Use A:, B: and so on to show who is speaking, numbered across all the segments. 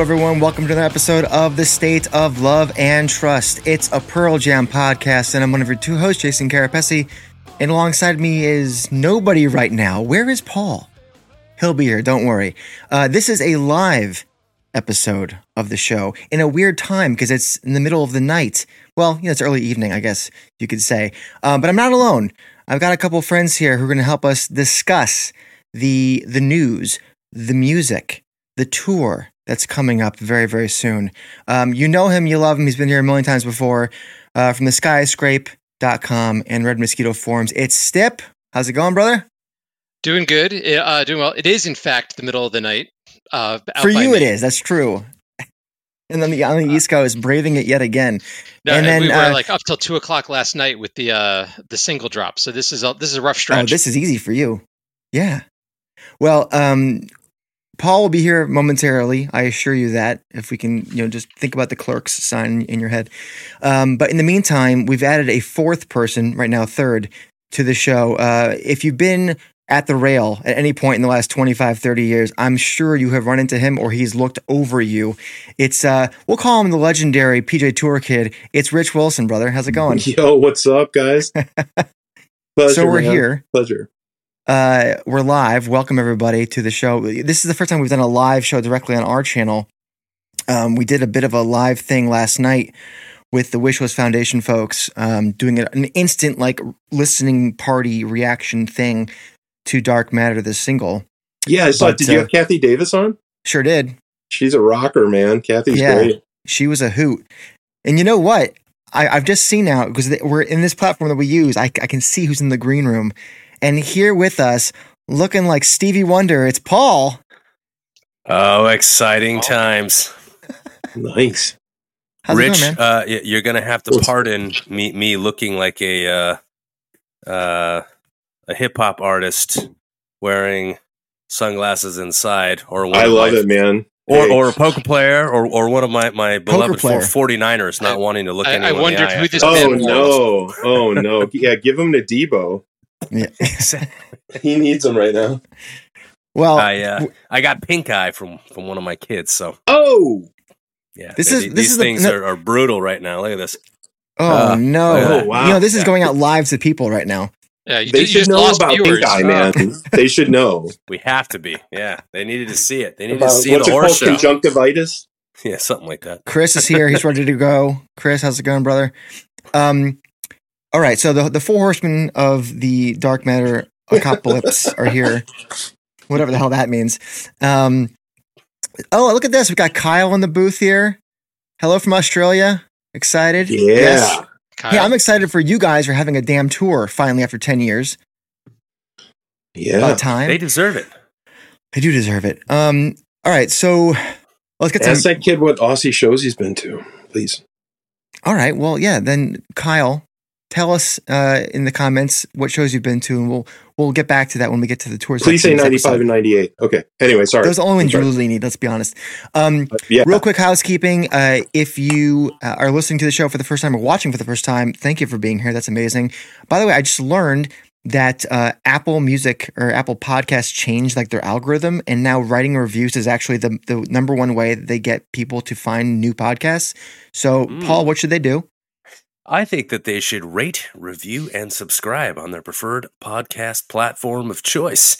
A: Everyone. Welcome to another episode of The State of Love and Trust. It's a Pearl Jam podcast, and I'm one of your two hosts, Jason Carapesi. And alongside me is nobody right now. Where is Paul? He'll be here, don't worry. Uh, this is a live episode of the show in a weird time because it's in the middle of the night. Well, you know, it's early evening, I guess you could say. Um, but I'm not alone. I've got a couple friends here who are going to help us discuss the the news, the music, the tour, that's coming up very, very soon. Um, you know him, you love him. He's been here a million times before uh, from the skyscrape.com and Red Mosquito Forums. It's Stip. How's it going, brother?
B: Doing good. Uh, doing well. It is, in fact, the middle of the night. Uh,
A: For you, it is. That's true. And then the, on the East Coast, braving it yet again.
B: No,
A: and
B: then
A: then
B: we were
A: uh,
B: like up till two o'clock last night with the uh, the single drop. So this is a, this is a rough
A: oh,
B: stretch.
A: this is easy for you. Yeah. Well, um, Paul will be here momentarily. I assure you that. If we can, you know, just think about the clerk's sign in your head. Um, but in the meantime, we've added a fourth person, right now third, to the show. Uh, if you've been at the rail at any point in the last 25, 30 years, I'm sure you have run into him or he's looked over you. It's, uh, we'll call him the legendary PJ Tour kid. It's Rich Wilson, brother. How's it going?
C: Yo, what's up, guys? Pleasure,
A: so we're
C: man.
A: here.
C: Pleasure.
A: Uh, we're live. Welcome everybody to the show. This is the first time we've done a live show directly on our channel. Um, we did a bit of a live thing last night with the Wish List Foundation folks, um, doing an instant like listening party reaction thing to Dark Matter, the single.
C: Yeah, I saw.
A: But,
C: did you
A: uh,
C: have Kathy Davis on?
A: Sure did.
C: She's a rocker, man. Kathy's
A: Yeah.
C: great.
A: She was a hoot. And you know what? I, I've just seen now because we're in this platform that we use. I, I can see who's in the green room, and here with us, looking like Stevie Wonder, it's Paul.
D: Oh, exciting times.
C: Nice.
A: How's
D: Rich,
A: going, man?
D: uh, you're going to have to pardon me, me looking like a, uh, uh, a hip hop artist wearing sunglasses inside or one
C: I
D: of
C: love
D: my-
C: it, man.
D: Or,
C: Hey,
D: or a poker player or, or one of my, my beloved
A: player.
D: four 49ers not wanting to look
B: I,
D: anyone
B: I
D: in the
B: wondered
D: eye
B: who this
C: oh
B: was.
C: no! Oh no! Yeah, give him to Deebo.
A: Yeah.
C: He needs them right now.
A: Well,
D: I, uh, I got pink eye from, from one of my kids. So
C: Oh,
D: yeah,
A: This
D: th-
A: is-
D: these
A: this is the-
D: things
A: no-
D: are, are brutal right now. Look at this.
A: oh
D: uh,
A: no!
D: oh,
C: wow.
A: You know this is
D: Yeah.
A: going out live to people right now.
B: Yeah, you,
C: they
B: you
C: should
B: just
C: know
B: lost
C: about
B: viewers.
C: Pink Eye, man. they should know
D: We have to be. Yeah. They needed to see it. They needed
C: about
D: to see
C: what's
D: the
C: it called,
D: horse show.
C: conjunctivitis.
D: Yeah, something like that.
A: Chris is here. He's ready to go. Chris, how's it going, brother? Um, all right. So the the four horsemen of the dark matter apocalypse are here. Whatever the hell that means. Um, oh, look at this. We've got Kyle in the booth here. Hello from Australia. Excited?
C: Yeah.
B: Kyle.
A: Yeah, I'm excited for you guys for having a damn tour finally after 10 years.
C: Yeah.
A: About time.
D: They deserve it.
A: They do deserve it. Um, all right, so let's get
C: Ask
A: to.
C: that kid what Aussie shows he's been to, please.
A: All right, well, yeah. Then Kyle, tell us uh, in the comments what shows you've been to, and we'll we'll get back to that when we get to the tour.
C: Please say 95 and 98. Okay. Anyway, sorry.
A: Those are the only ones you really need. Let's be honest. Um,
C: Yeah.
A: Real quick housekeeping. Uh, if you uh, are listening to the show for the first time or watching for the first time, thank you for being here. That's amazing. By the way, I just learned that uh, Apple Music or Apple Podcasts changed like their algorithm, and now writing reviews is actually the the number one way that they get people to find new podcasts. So,
D: Mm.
A: Paul, what should they do?
D: I think that they should rate, review, and subscribe on their preferred podcast platform of choice.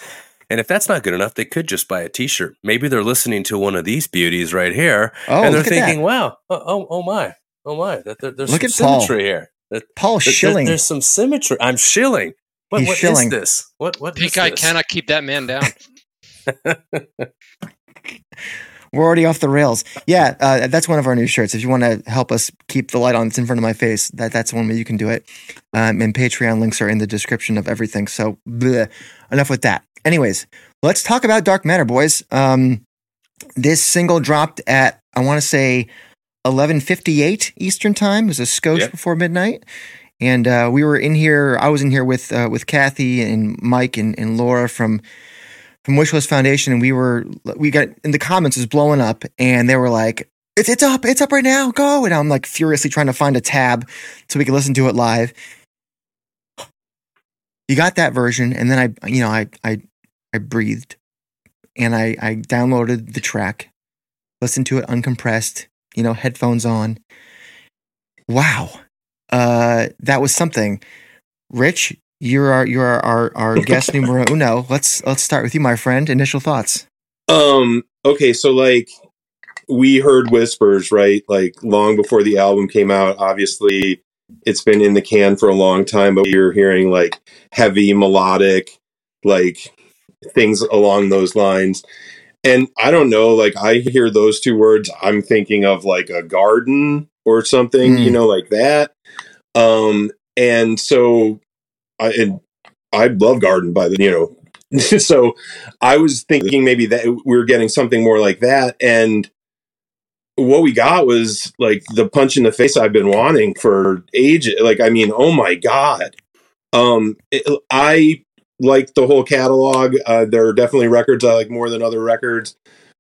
D: And if that's not good enough, they could just buy a T-shirt. Maybe they're listening to one of these beauties right here,
A: Oh,
D: and they're thinking,
A: that.
D: "Wow, oh, oh, oh my, oh my, that there, there's
A: Look
D: some
A: at Paul.
D: symmetry here. That,
A: Paul
D: that-
A: Schilling.
D: there's some symmetry. I'm shilling. What,
A: He's
D: what is
A: shilling.
D: this? What what is
B: Pink Eye
D: this?
B: cannot keep that man down.
A: We're already off the rails. Yeah, uh, that's one of our new shirts. If you want to help us keep the light on that's in front of my face, that that's one way you can do it. Um, and Patreon links are in the description of everything. So, bleh. enough with that. Anyways, let's talk about Dark Matter, boys. Um, this single dropped at I want to say 11:58 Eastern time. It was a skosh
D: Yep.
A: before midnight, and uh, we were in here. I was in here with uh, with Kathy and Mike and, and Laura from from Wishlist Foundation, and we were we got in the comments was blowing up, and they were like. It's, it's up. It's up right now. Go. And I'm like furiously trying to find a tab so we can listen to it live. You got that version, and then I, you know, I, I, I breathed, and I, I downloaded the track, listened to it uncompressed, you know, headphones on. Wow, uh, that was something. Rich, you're our, you're our, our, our guest numero uno. Let's let's start with you, my friend. Initial thoughts.
C: Um. Okay. So like, we heard whispers, right? Like long before the album came out. Obviously, it's been in the can for a long time, but you're hearing like heavy melodic, like things along those lines. And I don't know, like I hear those two words, I'm thinking of like a garden or something,
A: Mm.
C: you know, like that. Um, and so I and I love garden by the you know so I was thinking maybe that we were getting something more like that. And what we got was like the punch in the face I've been wanting for ages. Like, I mean, oh my God. Um, it- I like the whole catalog. Uh, there are definitely records I like more than other records,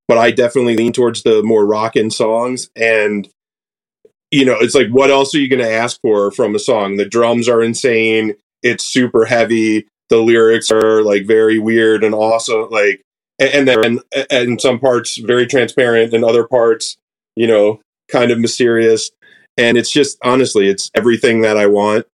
C: but I definitely lean towards the more rockin' songs. And, you know, it's like, what else are you going to ask for from a song? The drums are insane. It's super heavy. The lyrics are like very weird and awesome. Like, and and then and in some parts very transparent, and other parts, you know, kind of mysterious. And it's just honestly, it's everything that I want.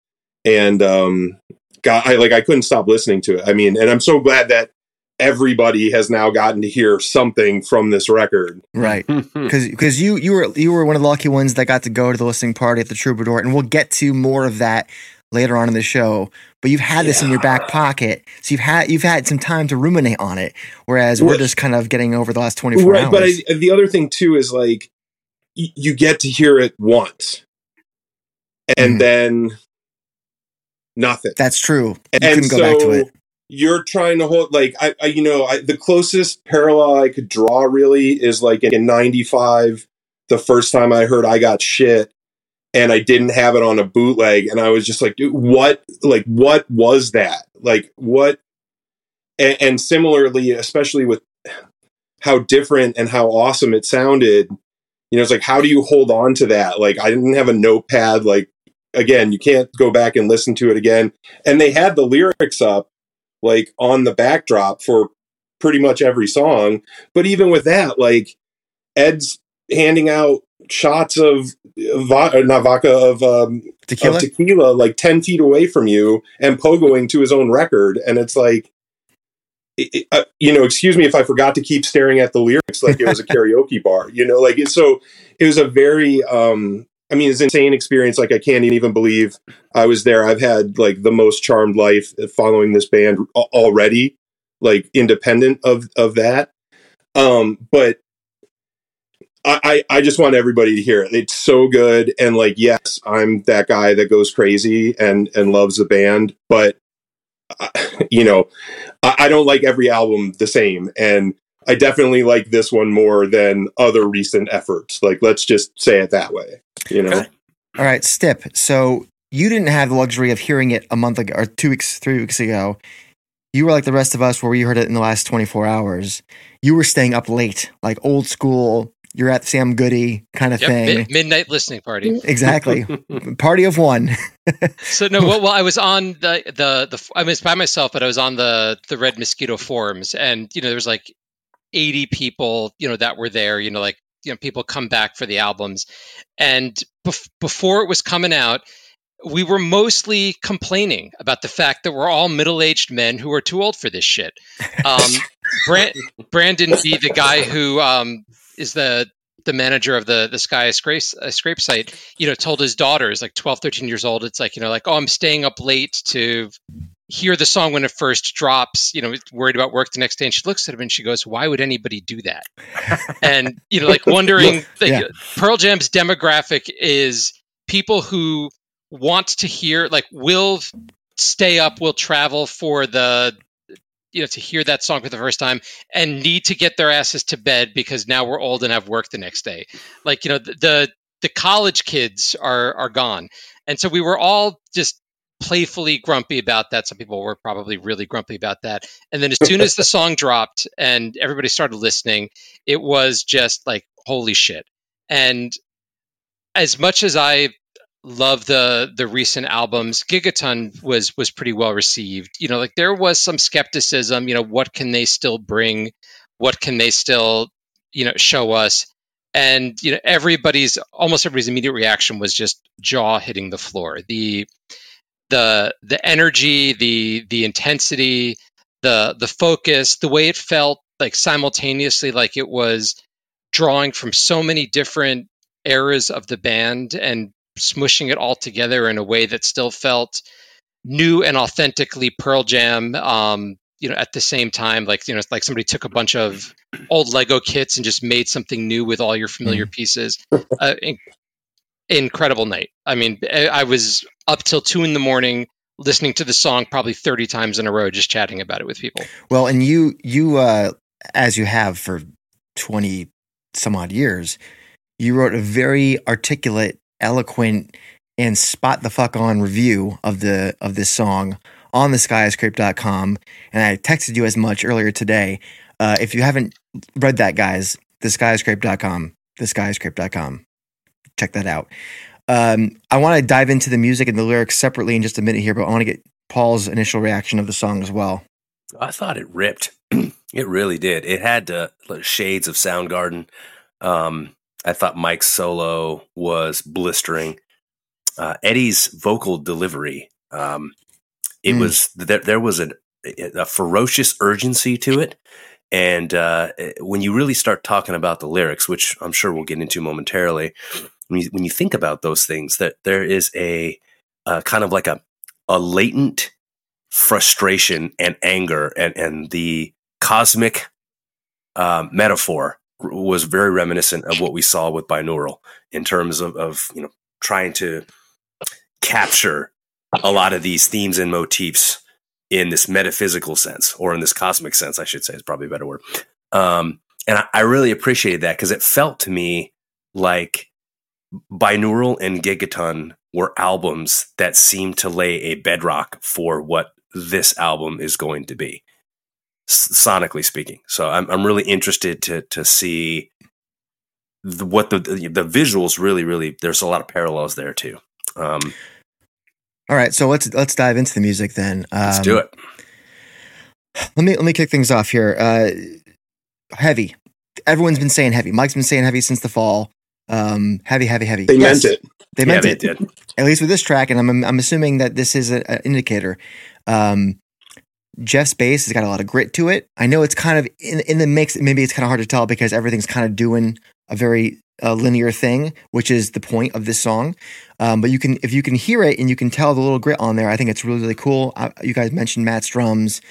C: And um, God, I like I couldn't stop listening to it. I mean, and I'm so glad that everybody has now gotten to hear something from this record.
A: Right. Because because you you were you were one of the lucky ones that got to go to the listening party at the Troubadour, and we'll get to more of that later on in the show. But you've had this in your back pocket, so you've had you've had some time to ruminate on it. Whereas we're just kind of getting over the last twenty four
C: Right,
A: hours.
C: but I, the other thing too is like y- you get to hear it once, and
A: Mhm.
C: then nothing.
A: That's true. You
C: and
A: couldn't go
C: so
A: back to it.
C: you're trying to hold like I, I you know I, the closest parallel I could draw really is like in '95, the first time I heard I got shit, and I didn't have it on a bootleg, and I was just like, what like what was that? Like what? And, and similarly, especially with how different and how awesome it sounded, you know, it's like how do you hold on to that? Like I didn't have a notepad. Like again, you can't go back and listen to it again. And they had the lyrics up like on the backdrop for pretty much every song. But even with that, like Ed's handing out shots of vodka, not vodka of um,
A: Tequila.
C: of tequila? like 10 feet away from you and pogoing to his own record. And it's like it- uh, you know excuse me if i forgot to keep staring at the lyrics like it was a karaoke bar you know? Like it's so it was a very um i mean it's an insane experience. Like i can't even believe i was there. I've had like the most charmed life following this band already like independent of of that. Um but I, I I just want everybody to hear it. It's so good, and like, yes, I'm that guy that goes crazy and and loves the band, but uh, you know, I, I don't like every album the same, and I definitely like this one more than other recent efforts. Like, let's just say it that way. You know.
A: All right, Stip. So you didn't have the luxury of hearing it a month ago or two weeks, three weeks ago. You were like the rest of us, where we heard it in the last twenty four hours. You were staying up late, like old school. You're at Sam Goody kind of
B: Yep,
A: thing.
B: mid- midnight listening party.
A: Exactly. Party of one.
B: So no, well, well, I was on the the the I was by myself, but I was on the the Red Mosquito forums, and you know, there was like eighty people, you know, that were there. You know, like you know, people come back for the albums, and bef- before it was coming out. We were mostly complaining about the fact that we're all middle-aged men who are too old for this shit. Um, Brand- Brandon be the guy who um, is the the manager of the the Sky Scrape, uh, Scrape site, you know, told his daughters, like 12, 13 years old, it's like, you know, like, oh, I'm staying up late to hear the song when it first drops, you know, worried about work the next day. And she looks at him and she goes, why would anybody do that? and, you know, like wondering, like,
A: Yeah.
B: Pearl Jam's demographic is people who want to hear, like, will stay up, will travel for the you know to hear that song for the first time and need to get their asses to bed because now we're old and have work the next day. Like you know the the, the college kids are are gone. And so we were all just playfully grumpy about that. Some people were probably really grumpy about that. And then as soon as the song dropped and everybody started listening it was just like holy shit. And as much as i love the the recent albums. Gigaton was was pretty well received. You know like there was some skepticism you know what can they still bring? What can they still you know show us? And you know everybody's almost everybody's immediate reaction was just jaw hitting the floor. The the the energy the the intensity the the focus the way it felt like simultaneously like it was drawing from so many different eras of the band and smushing it all together in a way that still felt new and authentically Pearl Jam. Um, you know, at the same time, like you know, like somebody took a bunch of old Lego kits and just made something new with all your familiar mm. pieces. Uh, in- incredible night. I mean, I was up till two in the morning listening to the song probably 30 times in a row just chatting about it with people
A: well and you you uh as you have for 20 some odd years you wrote a very articulate eloquent and spot the fuck on review of the of this song on the skyscrape.com and I texted you as much earlier today. Uh, if you haven't read that guys, the skyscrape.com, the skyscrape.com. Check that out. Um, I want to dive into the music and the lyrics separately in just a minute here, but I want to get Paul's initial reaction of the song as well.
D: I thought it ripped. it really did. It had uh, shades of Soundgarden. Um, I thought Mike's solo was blistering. Uh, Eddie's vocal delivery, um, it mm. was there. There was a, a, ferocious urgency to it, and uh, when you really start talking about the lyrics, which I'm sure we'll get into momentarily, when you, when you think about those things, that there is a, a kind of like a a latent frustration and anger and and the cosmic uh, metaphor was very reminiscent of what we saw with binaural in terms of, of you know trying to capture a lot of these themes and motifs in this metaphysical sense or in this cosmic sense i should say is probably a better word. Um, and I, I really appreciated that because it felt to me like binaural and gigaton were albums that seemed to lay a bedrock for what this album is going to be sonically speaking. So I'm I'm really interested to to see the, what the, the, the visuals really really. There's a lot of parallels there too. Um,
A: All right, so let's let's dive into the music then.
D: Um, let's do it.
A: Let me let me kick things off here. Uh, heavy. Everyone's been saying heavy. Mike's been saying heavy since the fall. Um, heavy, heavy, heavy.
C: They yes, meant it.
A: They meant yeah, they it. Did. At least with this track, and I'm I'm assuming that this is an indicator. Um, Jeff's bass has got a lot of grit to it. I know it's kind of in, in the mix. Maybe it's kind of hard to tell because everything's kind of doing a very uh, linear thing, which is the point of this song. Um, but you can, if you can hear it and you can tell the little grit on there, I think it's really, really cool. Uh, you guys mentioned Matt's drums;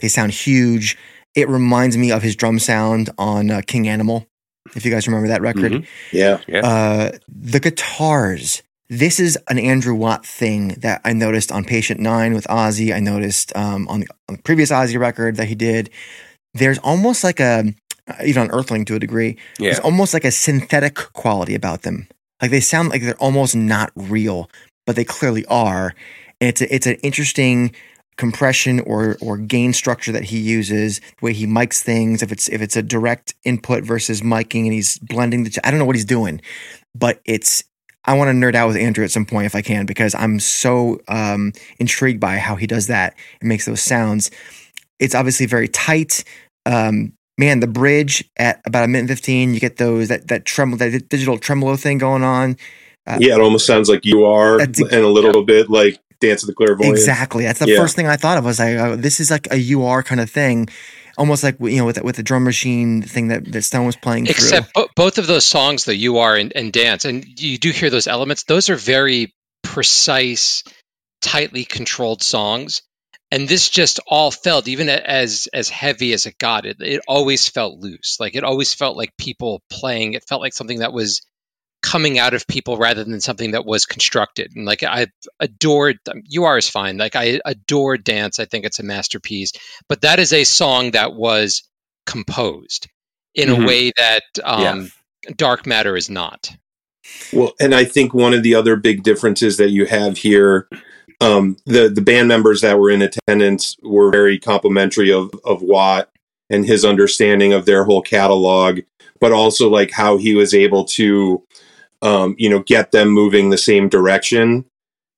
A: they sound huge. It reminds me of his drum sound on uh, King Animal. If you guys remember that record, mm-hmm.
C: yeah, yeah.
A: Uh, the guitars this is an Andrew Watt thing that I noticed on Patient Nine with Ozzy. I noticed um, on, the, on, the, previous Ozzy record that he did. There's almost like a, even on Earthling to a degree, yeah. there's almost like a synthetic quality about them. Like they sound like they're almost not real, but they clearly are. And it's a, it's an interesting compression or or gain structure that he uses, the way he mics things. If it's if it's a direct input versus miking, and he's blending the, I don't know what he's doing, but it's I want to nerd out with Andrew at some point if I can because I'm so um, intrigued by how he does that and makes those sounds. It's obviously very tight. Um, man, the bridge at about a minute fifteen, you get those that that tremble that digital tremolo thing going on.
C: Uh, yeah, it almost sounds like you are, and a little bit like Dance of the Clairvoyant.
A: Exactly, that's the yeah. first thing I thought of. Was like, oh, this is like a You Are kind of thing, almost like you know with with the drum machine thing that, that Stone was playing.
B: Except bo- both of those songs, the "You Are" and, and "Dance," and you do hear those elements. Those are very precise, tightly controlled songs, and this just all felt even as as heavy as it got. It it always felt loose. Like it always felt like people playing. It felt like something that was coming out of people rather than something that was constructed. And like I adored You Are is fine. Like I adore Dance. I think it's a masterpiece. But that is a song that was composed in mm-hmm. a way that um, yeah. Dark Matter is not.
C: Well, and I think one of the other big differences that you have here, um, the the band members that were in attendance were very complimentary of of Watt and his understanding of their whole catalog, but also like how he was able to, um, you know, get them moving the same direction,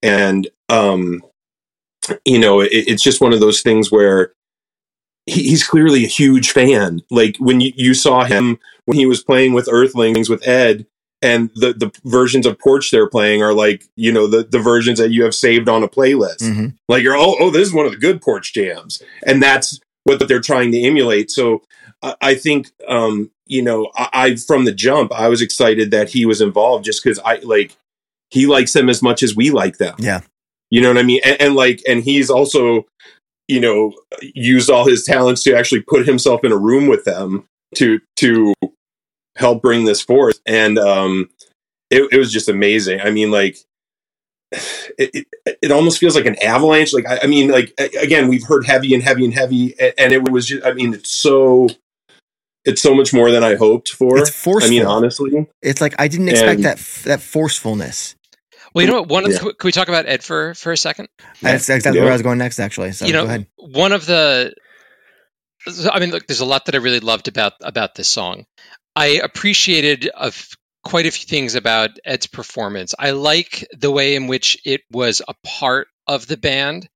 C: and um, you know, it, it's just one of those things where he, he's clearly a huge fan. Like when you, you saw him when he was playing with Earthlings with Ed, and the the versions of Porch they're playing are like you know the the versions that you have saved on a playlist. Mm-hmm. Like you're oh oh this is one of the good Porch jams, and that's what they're trying to emulate. So I, I think um, you know I, I, from the jump I was excited that he was involved just because I like he likes them as much as we like them.
A: Yeah,
C: you know what I mean. And, and like and he's also you know used all his talents to actually put himself in a room with them to to help bring this forth. And um, it, it was just amazing. I mean, like, it, it, it, almost feels like an avalanche. Like, I, I, mean, like, again, we've heard heavy and heavy and heavy, and, and, it was just, I mean, it's so, it's so much more than I hoped for.
A: It's forceful.
C: I mean, honestly,
A: it's like I didn't expect and, that that forcefulness.
B: Well, you know what? One of the, can we talk about Ed for for a second?
A: That's exactly yeah. where I was going next, actually. So
B: you know, one of the, I mean, look, there's a lot that I really loved about about this song. I appreciated of quite a few things about Ed's performance. I like the way in which it was a part of the band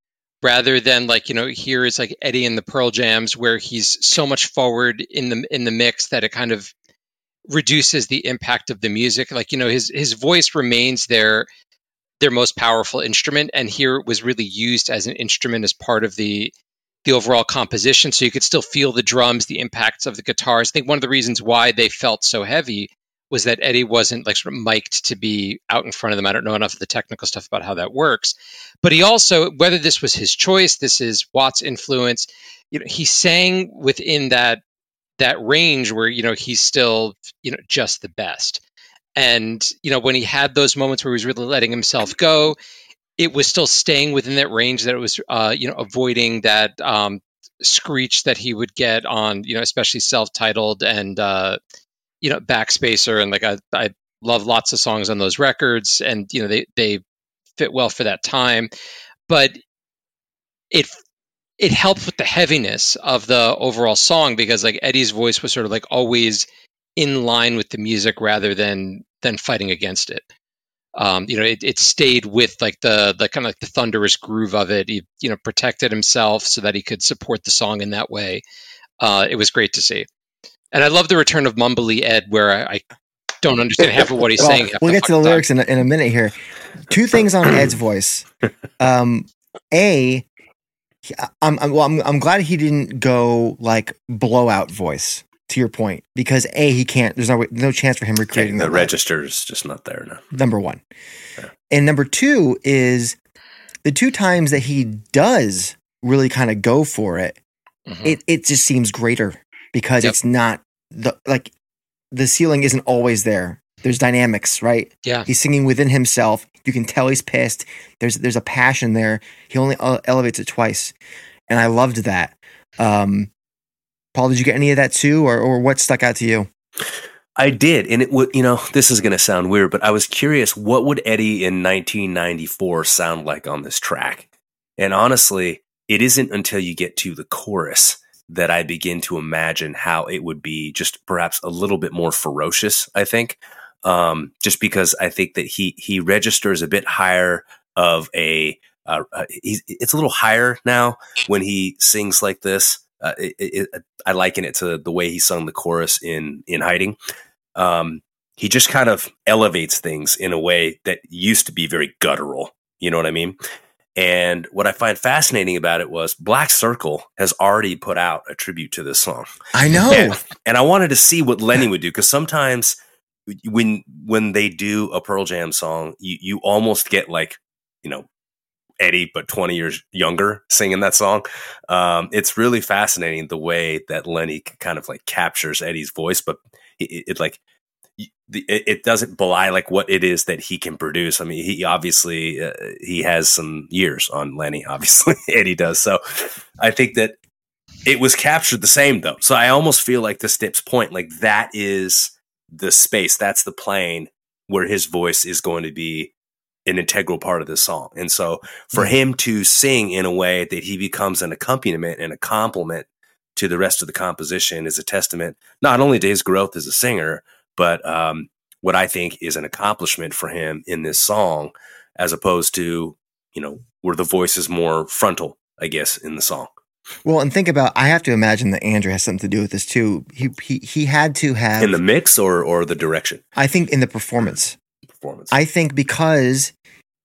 B: rather than like you know here is like Eddie in the Pearl Jams where he's so much forward in the in the mix that it kind of reduces the impact of the music. Like you know his his voice remains their their most powerful instrument, and here it was really used as an instrument as part of the the overall composition so you could still feel the drums the impacts of the guitars i think one of the reasons why they felt so heavy was that eddie wasn't like sort of mic'd to be out in front of them. I don't know enough of the technical stuff about how that works. But he also whether this was his choice this is watt's influence you know he sang within that that range where you know he's still you know just the best. And you know when he had those moments where he was really letting himself go it was still staying within that range that it was uh, you know avoiding that um, screech that he would get on you know especially self-titled and uh, you know backspacer and like I, I love lots of songs on those records and you know they they fit well for that time but it it helped with the heaviness of the overall song because like Eddie's voice was sort of like always in line with the music rather than than fighting against it um, you know, it, it stayed with like the the kind of like the thunderous groove of it. He you know protected himself so that he could support the song in that way. Uh, it was great to see, and I love the return of Mumbly Ed, where I, I don't understand half of what he's
A: well,
B: saying.
A: We'll get to the lyrics in a, in a minute here. Two things on Ed's voice. Um, a, I'm, I'm well, I'm I'm glad he didn't go like blowout voice to your point because a he can't. There's no no chance for him recreating
D: okay, the register is just not there now.
A: Number one, yeah. and number two is the two times that he does really kind of go for it. Mm-hmm. It it just seems greater because yep. it's not the like the ceiling isn't always there. There's dynamics, right?
B: Yeah.
A: He's singing within himself. You can tell he's pissed. There's there's a passion there. He only elevates it twice, and I loved that. Um, Paul, did you get any of that too, or or what stuck out to you?
D: I did, and it would. You know, this is going to sound weird, but I was curious what would Eddie in 1994 sound like on this track. And honestly, it isn't until you get to the chorus that I begin to imagine how it would be just perhaps a little bit more ferocious. I think, um, just because I think that he he registers a bit higher of a. Uh, uh, it's a little higher now when he sings like this uh, it, it, I liken it to the way he sung the chorus in in hiding. Um, he just kind of elevates things in a way that used to be very guttural. You know what I mean? And what I find fascinating about it was Black Circle has already put out a tribute to this song.
A: I know.
D: And, and I wanted to see what Lenny would do because sometimes when when they do a Pearl Jam song, you you almost get like, you know, Eddie, but 20 years younger, singing that song. Um, it's really fascinating the way that Lenny kind of like captures Eddie's voice, but it, it, it like it doesn't belie like what it is that he can produce. I mean, he obviously uh, he has some years on Lenny, obviously, and he does. So I think that it was captured the same though. So I almost feel like the Stips point, like that is the space, that's the plane where his voice is going to be an integral part of the song. And so for him to sing in a way that he becomes an accompaniment and a complement to the rest of the composition is a testament not only to his growth as a singer, but um, what I think is an accomplishment for him in this song, as opposed to you know where the voice is more frontal, I guess, in the song.
A: Well, and think about I have to imagine that Andrew has something to do with this too. He he he had to have
D: in the mix or or the direction.
A: I think in the performance.
D: Performance.
A: I think because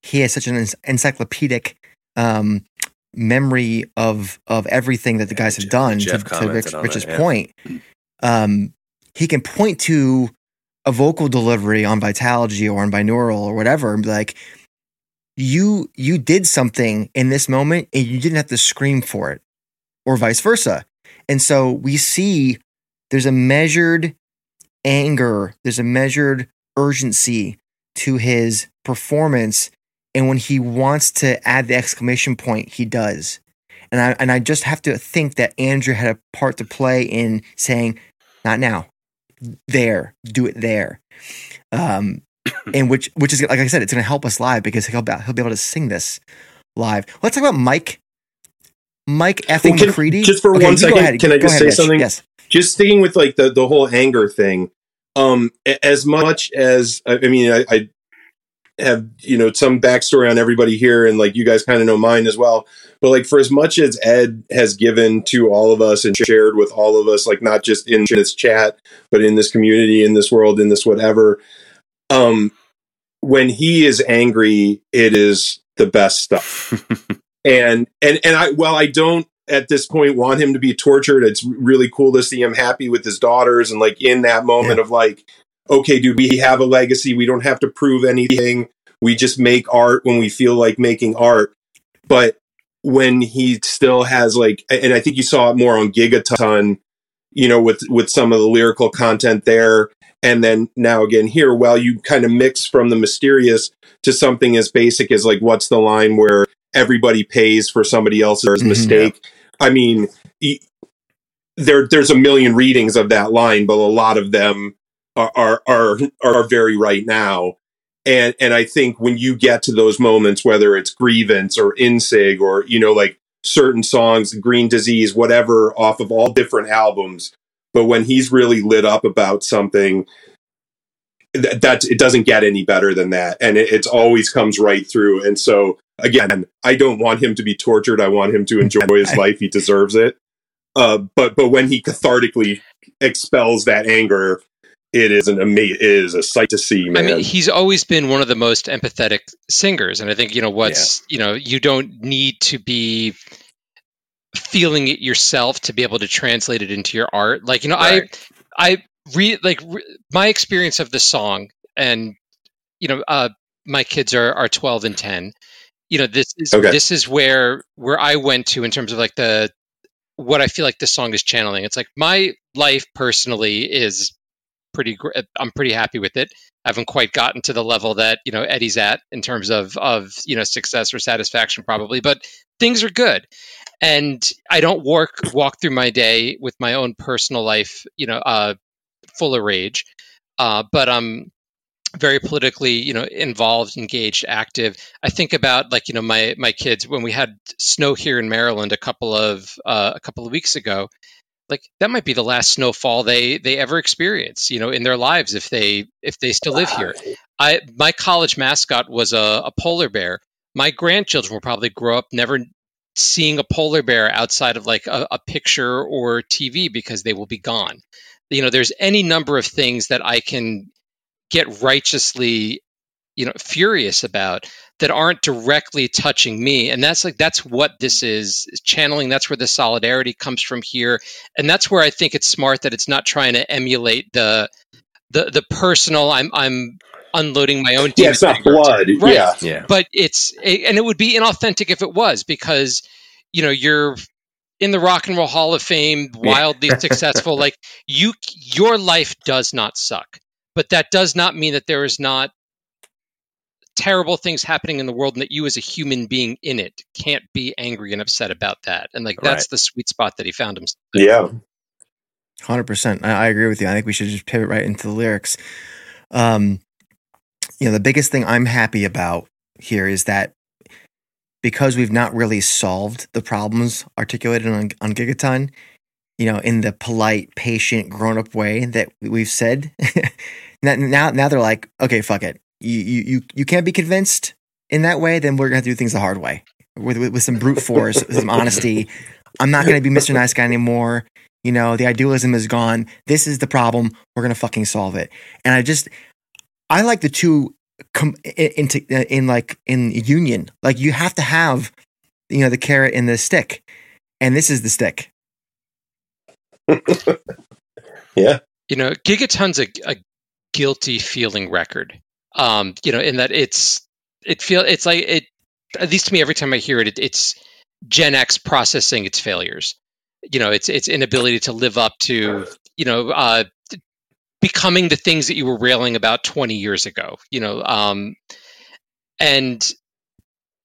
A: he has such an encyclopedic um, memory of of everything that the guys have done.
D: Jeff
A: to, to Rich, Rich's
D: that, yeah.
A: point, um, he can point to a vocal delivery on Vitalogy or on binaural or whatever, like, you you did something in this moment and you didn't have to scream for it, or vice versa. And so we see there's a measured anger, there's a measured urgency to his performance. And when he wants to add the exclamation point, he does. And I and I just have to think that Andrew had a part to play in saying, not now, there, do it there. Um, and which which is like I said, it's going to help us live because he'll be, he'll be able to sing this live. Let's talk about Mike. Mike effing
C: Well, can-
A: McCready.
C: just for
A: Okay,
C: one second,
A: ahead.
C: can I just say something?
A: Yes.
C: just sticking with like the the whole anger thing um as much as i I mean i, I have you know some backstory on everybody here and like you guys kind of know mine as well but like for as much as ed has given to all of us and shared with all of us like not just in this chat but in this community in this world in this whatever um when he is angry it is the best stuff and and and I well I don't at this point want him to be tortured. It's really cool to see him happy with his daughters and like in that moment of like, okay, dude, we have a legacy. We don't have to prove anything. We just make art when we feel like making art. But when he still has like, and I think you saw it more on Gigaton, you know, with with some of the lyrical content there, and then now again here, well, you kind of mix from the mysterious to something as basic as like, what's the line where everybody pays for somebody else's
A: Mhm.
C: mistake? I mean, e- there there's a million readings of that line, but a lot of them are are are, are very right now. And and I think when you get to those moments, whether it's grievance or insig or you know like certain songs, Green Disease, whatever, off of all different albums, but when he's really lit up about something, th- that it doesn't get any better than that, and it it's always comes right through. And so again, I don't want him to be tortured. I want him to enjoy his life. He deserves it. Uh, but but when he cathartically expels that anger, it is an ama- it is a sight to see, man.
B: I mean, he's always been one of the most empathetic singers, and I think you know what's you know you don't need to be feeling it yourself to be able to translate it into your art. Like you know,
D: Right.
B: I I read like re, my experience of the song, and you know, uh, my kids are are twelve and ten. You know, this is
C: Okay.
B: this is where where I went to in terms of like the what I feel like this song is channeling. It's like my life personally is pretty. gr- I'm pretty happy with it. I haven't quite gotten to the level that you know Eddie's at in terms of of you know success or satisfaction, probably, but things are good. And I don't walk walk through my day with my own personal life, you know, uh, full of rage. Uh, but I'm very politically, you know, involved, engaged, active. I think about like you know my my kids when we had snow here in Maryland a couple of uh, a couple of weeks ago. Like that might be the last snowfall they they ever experience, you know, in their lives if they if they still live here. I my college mascot was a, a polar bear. My grandchildren will probably grow up never seeing a polar bear outside of like a, a picture or TV because they will be gone. You know, there's any number of things that I can get righteously, you know, furious about that aren't directly touching me. And that's like that's what this is, is channeling. That's where the solidarity comes from here. And that's where I think it's smart that it's not trying to emulate the the the personal I'm I'm unloading my own
C: yeah, it's not blood.
B: Right.
C: Yeah,
D: Yeah.
B: but it's and it would be inauthentic if it was because you know you're in the rock and roll hall of fame wildly successful like you your life does not suck but that does not mean that there is not terrible things happening in the world and that you as a human being in it can't be angry and upset about that and like that's
D: Right.
B: the sweet spot that he found himself
C: Yeah.
A: Hundred percent. I, I agree with you. I think we should just pivot right into the lyrics. Um, you know, the biggest thing I'm happy about here is that because we've not really solved the problems articulated on, on Gigaton, you know, in the polite, patient, grown-up way that we've said. now, now, now they're like, okay, fuck it. You, you, you, you can't be convinced in that way. Then we're gonna have to do things the hard way with, with, with some brute force, some honesty. I'm not gonna be Mr. Nice Guy anymore. You know, the idealism is gone. This is the problem. We're gonna fucking solve it. And I just, I like the two com- i- into uh, in like in union. Like you have to have, you know, the carrot and the stick, and this is the stick.
C: Yeah.
B: you know gigaton's a, a guilty feeling record um you know in that it's it feel it's like it at least to me every time i hear it, it it's gen x processing its failures. You know it's its inability to live up to you know uh becoming the things that you were railing about 20 years ago you know um and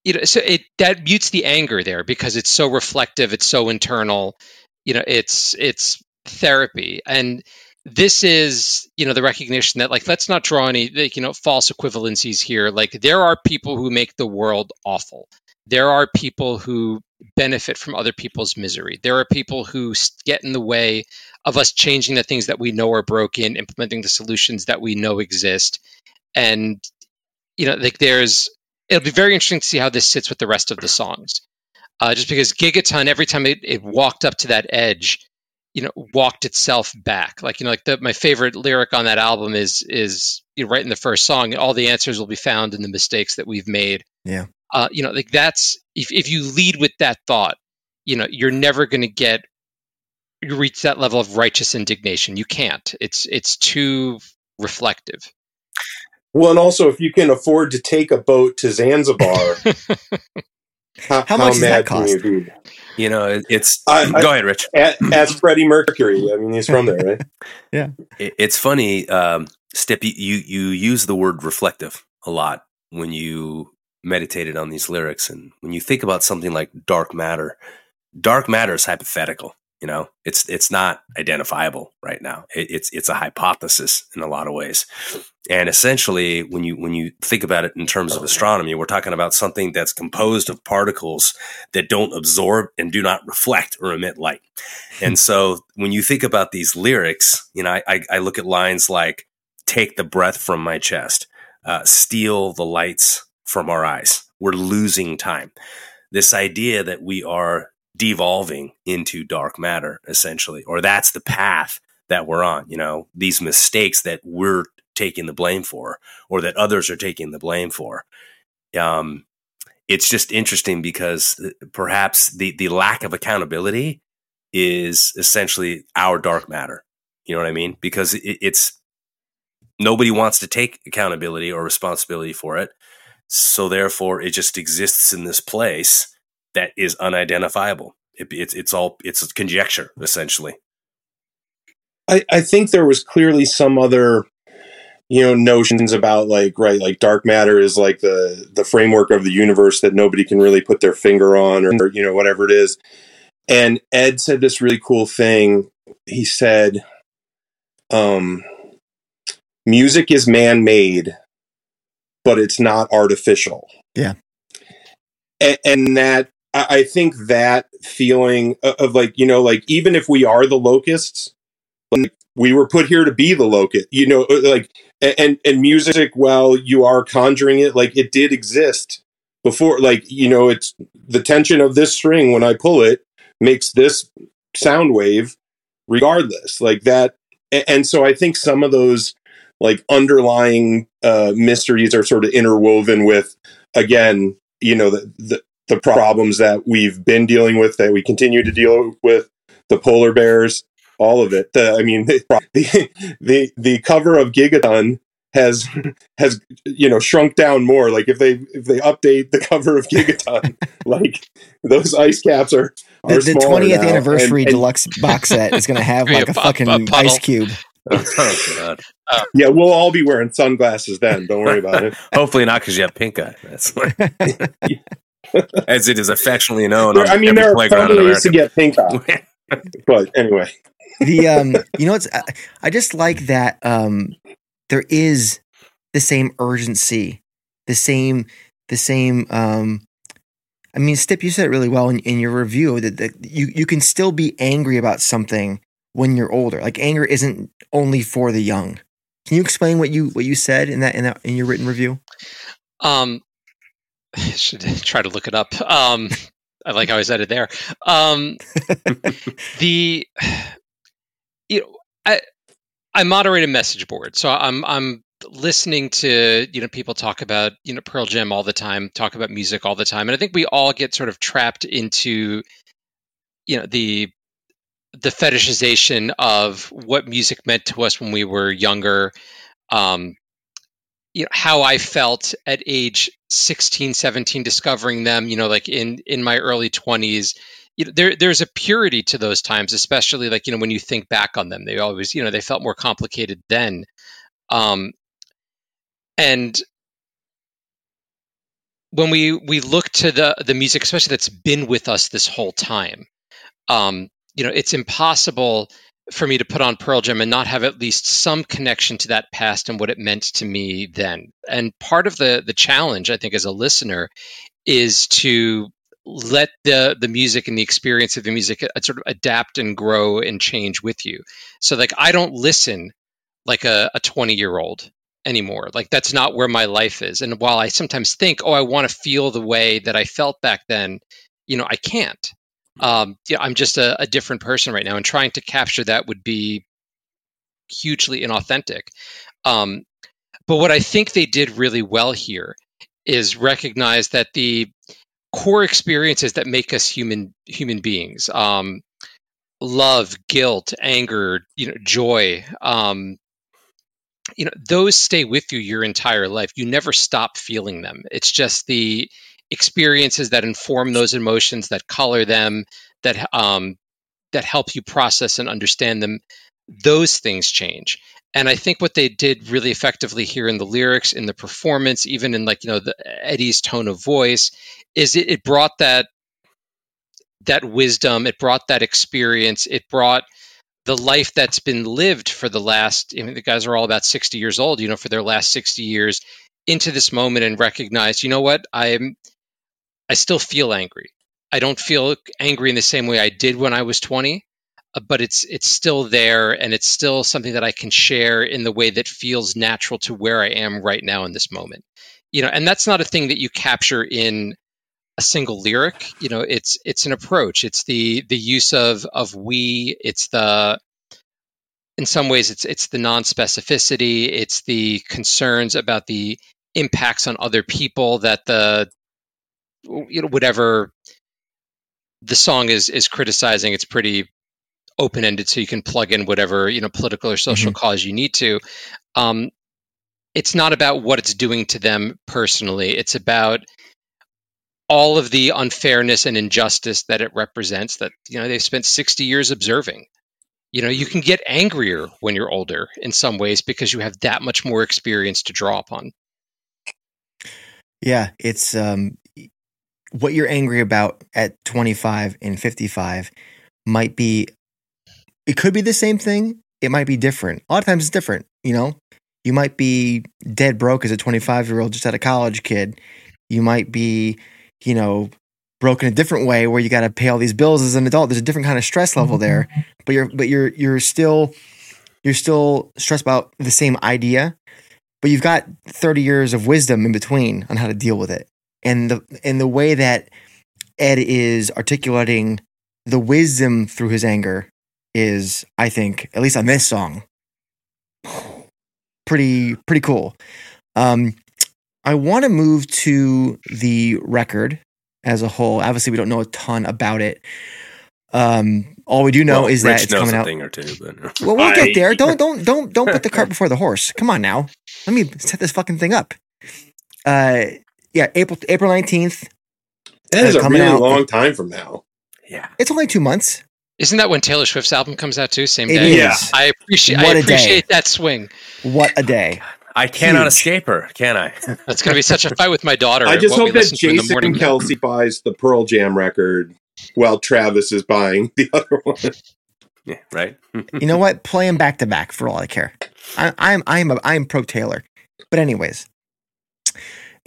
B: you know so it that mutes the anger there because it's so reflective it's so internal you know it's it's therapy. And this is you know the recognition that like let's not draw any like, you know false equivalencies here. Like there are people who make the world awful. There are people who benefit from other people's misery. There are people who get in the way of us changing the things that we know are broken implementing the solutions that we know exist. And you know like there's it'll be very interesting to see how this sits with the rest of the songs. Uh, just because gigaton every time it, it walked up to that edge you know walked itself back. Like you know like the, my favorite lyric on that album is is you know, right in the first song all the answers will be found in the mistakes that we've made.
A: Yeah.
B: uh, you know like that's if, if you lead with that thought you know you're never going to get you reach that level of righteous indignation. You can't. It's it's too reflective.
C: Well, and also if you can afford to take a boat to Zanzibar, how,
A: How much does that
C: mad can you
A: cost?
C: Be?
D: You know, it's.
C: I- I-
D: go ahead, Rich.
C: As Ask Freddie Mercury. I mean, he's from there, right?
D: It- It's funny, um, Stip. You, you you use the word reflective a lot when you meditated on these lyrics, and when you think about something like dark matter. Dark matter is hypothetical. You know, it's it's not identifiable right now. It, it's it's a hypothesis in a lot of ways, and essentially, when you when you think about it in terms of astronomy, we're talking about something that's composed of particles that don't absorb and do not reflect or emit light. And so when you think about these lyrics, you know, I, I, I look at lines like "Take the breath from my chest," uh, "Steal the lights from our eyes." We're losing time. This idea that we are devolving into dark matter, essentially, or that's the path that we're on. You know, these mistakes that we're taking the blame for, or that others are taking the blame for. Um, it's just interesting because uh, perhaps the the lack of accountability is essentially our dark matter. You know what I mean? Because it, it's nobody wants to take accountability or responsibility for it. So therefore, it just exists in this place that is unidentifiable. It, it's it's all it's conjecture essentially.
C: I, I think there was clearly some other you know notions about like right like dark matter is like the the framework of the universe that nobody can really put their finger on or you know whatever it is and ed said this really cool thing he said um music is man-made but it's not artificial
A: Yeah.
C: and, and that I, I think that feeling of, of like you know like even if we are the locusts like we were put here to be the locust you know like and and music while you are conjuring it like it did exist before like you know it's the tension of this string when i pull it makes this sound wave regardless like that and so i think some of those like underlying uh mysteries are sort of interwoven with again you know the the, the problems that we've been dealing with that we continue to deal with the polar bears all of it. The, I mean, the, the the cover of Gigaton has has you know shrunk down more. Like if they if they update the cover of Gigaton, like those ice caps are
A: The,
C: are
A: the
C: smaller
A: 20th
C: now.
A: anniversary
C: And- and-
A: deluxe box set is going to have like a
B: pu-
A: fucking
B: a
A: ice cube.
D: oh god.
C: Yeah, we'll all be wearing sunglasses then. Don't worry about it.
D: Hopefully not because you have pink eye. That's as it is affectionately known. on
C: I mean,
D: every
C: there are
D: playground
C: plenty
D: in
C: of ways to get pink eye, but anyway.
A: the um you know what's I, I just like that um there is the same urgency the same the same um i mean stip you said it really well in, in your review that, that you you can still be angry about something when you're older like anger isn't only for the young can you explain what you what you said in that in that in your written review
B: Um, I should try to look it up. Um, I like how I said it there. Um, the you know, I I moderate a message board, so I'm I'm listening to you know people talk about you know Pearl Jam all the time, talk about music all the time, and I think we all get sort of trapped into you know the the fetishization of what music meant to us when we were younger. Um, you know how i felt at age 16 17 discovering them you know like in in my early 20s you know, there there's a purity to those times especially like you know when you think back on them they always you know they felt more complicated then. Um and when we we look to the the music especially that's been with us this whole time um you know it's impossible for me to put on Pearl Jam and not have at least some connection to that past and what it meant to me then. And part of the the challenge, I think, as a listener, is to let the the music and the experience of the music uh, sort of adapt and grow and change with you. So like I don't listen like a, a 20 year old anymore. Like that's not where my life is. And while I sometimes think, oh, I want to feel the way that I felt back then, you know, I can't um, yeah, I'm just a, a different person right now, and trying to capture that would be hugely inauthentic. Um, but what I think they did really well here is recognize that the core experiences that make us human human beings, um, love, guilt, anger, you know, joy, um, you know, those stay with you your entire life. You never stop feeling them. It's just the experiences that inform those emotions, that color them, that um, that help you process and understand them. Those things change, and I think what they did really effectively here in the lyrics, in the performance, even in like you know the, Eddie's tone of voice, is it, it brought that that wisdom, it brought that experience, it brought the life that's been lived for the last. I mean, the guys are all about sixty years old, you know, for their last sixty years into this moment and recognize, you know what, I'm I still feel angry. I don't feel angry in the same way I did when I was 20, uh, but it's it's still there and it's still something that I can share in the way that feels natural to where I am right now in this moment. You know, and that's not a thing that you capture in a single lyric. You know, it's it's an approach. It's the the use of of we, it's the in some ways it's it's the non-specificity, it's the concerns about the impacts on other people that the you know whatever the song is is criticizing it's pretty open ended so you can plug in whatever you know political or social
A: Mhm.
B: cause you need to. Um it's not about what it's doing to them personally. It's about all of the unfairness and injustice that it represents that you know they've spent 60 years observing. You know you can get angrier when you're older in some ways because you have that much more experience to draw upon.
A: Yeah, it's um what you're angry about at 25 and 55 might be it could be the same thing, it might be different. A lot of times it's different, you know? You might be dead broke as a 25-year-old just out of college kid. You might be, you know, broken a different way where you got to pay all these bills as an adult. There's a different kind of stress level there, mm-hmm. but you're but you're you're still you're still stressed about the same idea but you've got 30 years of wisdom in between on how to deal with it and the and the way that ed is articulating the wisdom through his anger is i think at least on this song pretty pretty cool um i want to move to the record as a whole obviously we don't know a ton about it um all we do know
D: Well,
A: is that it's
D: knows
A: coming
D: a
A: out
D: thing or two, but
A: well, we'll
C: I-
A: get there. Don't don't don't don't put the cart before the horse. Come on now. Let me set this fucking thing up. Uh, yeah, April April nineteenth.
C: That is
A: Uh,
C: a
A: coming
C: really
A: out-
C: long time from now.
D: yeah,
A: It's only two months.
B: Isn't that when Taylor Swift's album comes out too? Same
A: It
B: day.
A: is.
C: Yeah.
B: I appreciate.
A: What
B: I
A: a day.
B: appreciate that swing.
A: What a day.
D: I cannot
A: Huge.
D: escape her, can I?
B: That's going to be such a fight with my daughter.
C: I just hope that
B: listen to
C: Jason. Kelsey buys the Pearl Jam record while Travis is buying the other one.
D: Yeah, right.
A: You know what? Play them back to back for all I care. I, I'm I'm a, I'm pro Taylor. But anyways,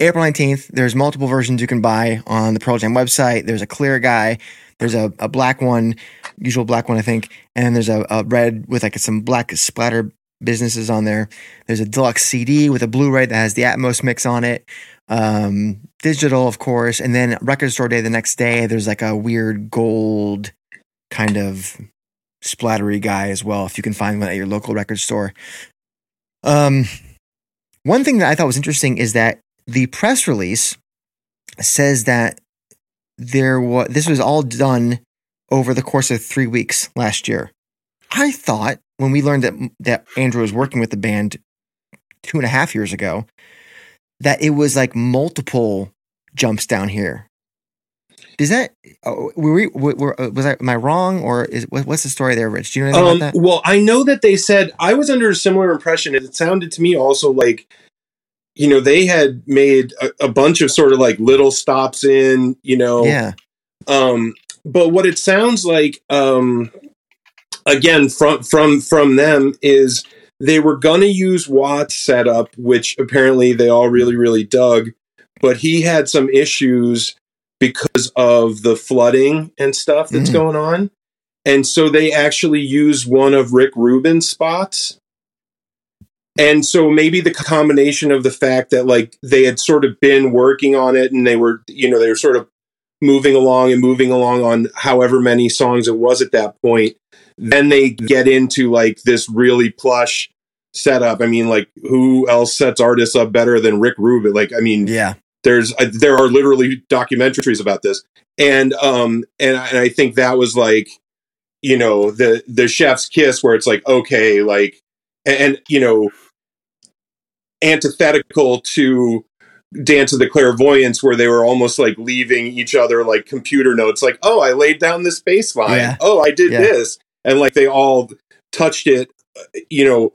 A: April nineteenth. There's multiple versions you can buy on the Pearl Jam website. There's a clear guy. There's a, a black one, usual black one, I think, and then there's a, a red with like some black splatter businesses on there. There's a deluxe CD with a Blu-ray that has the Atmos mix on it. Um, digital, of course, and then record store day the next day. There's like a weird gold kind of splattery guy as well, if you can find one at your local record store. Um, one thing that I thought was interesting is that the press release says that there was this was all done over the course of three weeks last year. I thought when we learned that that Andrew was working with the band two and a half years ago, that it was like multiple jumps down here. Does that oh, were we were, were- was I am I wrong or is what- what's the story there, Rich? Do you know anything
C: Um,
A: about that?
C: well, I know that they said I was under a similar impression. It sounded to me also like, you know, they had made a, a bunch of sort of like little stops in, you know,
A: Yeah,
C: Um, but what it sounds like, um, again from from from them is they were going to use Watt's setup, which apparently they all really really dug, but he had some issues because of the flooding and stuff that's
A: Mhm.
C: going on, and so they actually used one of Rick Rubin's spots. And so maybe the combination of the fact that like they had sort of been working on it and they were, you know, they were sort of moving along and moving along on however many songs it was at that point. Then they get into like this really plush setup. I mean, like who else sets artists up better than Rick Rubin? Like, I mean,
A: yeah,
C: there's uh, there are literally documentaries about this, and um and I, and I think that was like, you know, the the chef's kiss where it's like okay, like, and, and you know, antithetical to Dance of the Clairvoyants, where they were almost like leaving each other like computer notes, like, oh, I laid down this bass line.
A: Yeah.
C: Oh, I did
A: Yeah.
C: this. And like they all touched it, you know,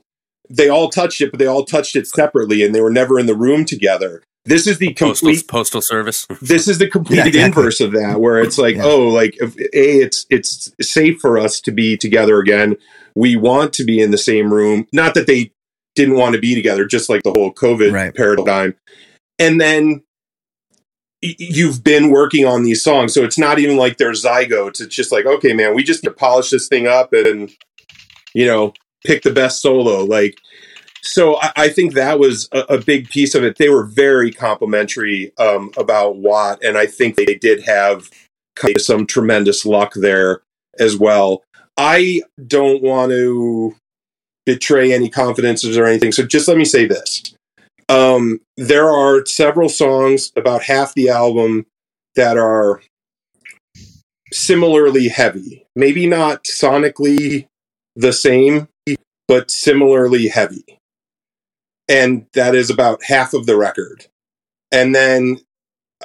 C: they all touched it, but they all touched it separately and they were never in the room together. This is the
D: Postal,
C: complete
D: postal service.
C: this is the complete
A: Yeah, exactly.
C: inverse of that where it's like
A: Yeah.
C: oh like if, a it's it's safe for us to be together again we want to be in the same room not that they didn't want to be together just like the whole covid
A: Right.
C: paradigm and then y- you've been working on these songs so it's not even like they're zygotes it's just like okay man we just need to polish this thing up and you know pick the best solo like so I, I think that was a, a big piece of it. They were very complimentary um, about Watt, and I think they did have kind of some tremendous luck there as well. I don't want to betray any confidences or anything, so just let me say this: um, there are several songs, about half the album, that are similarly heavy. Maybe not sonically the same, but similarly heavy and that is about half of the record. And then,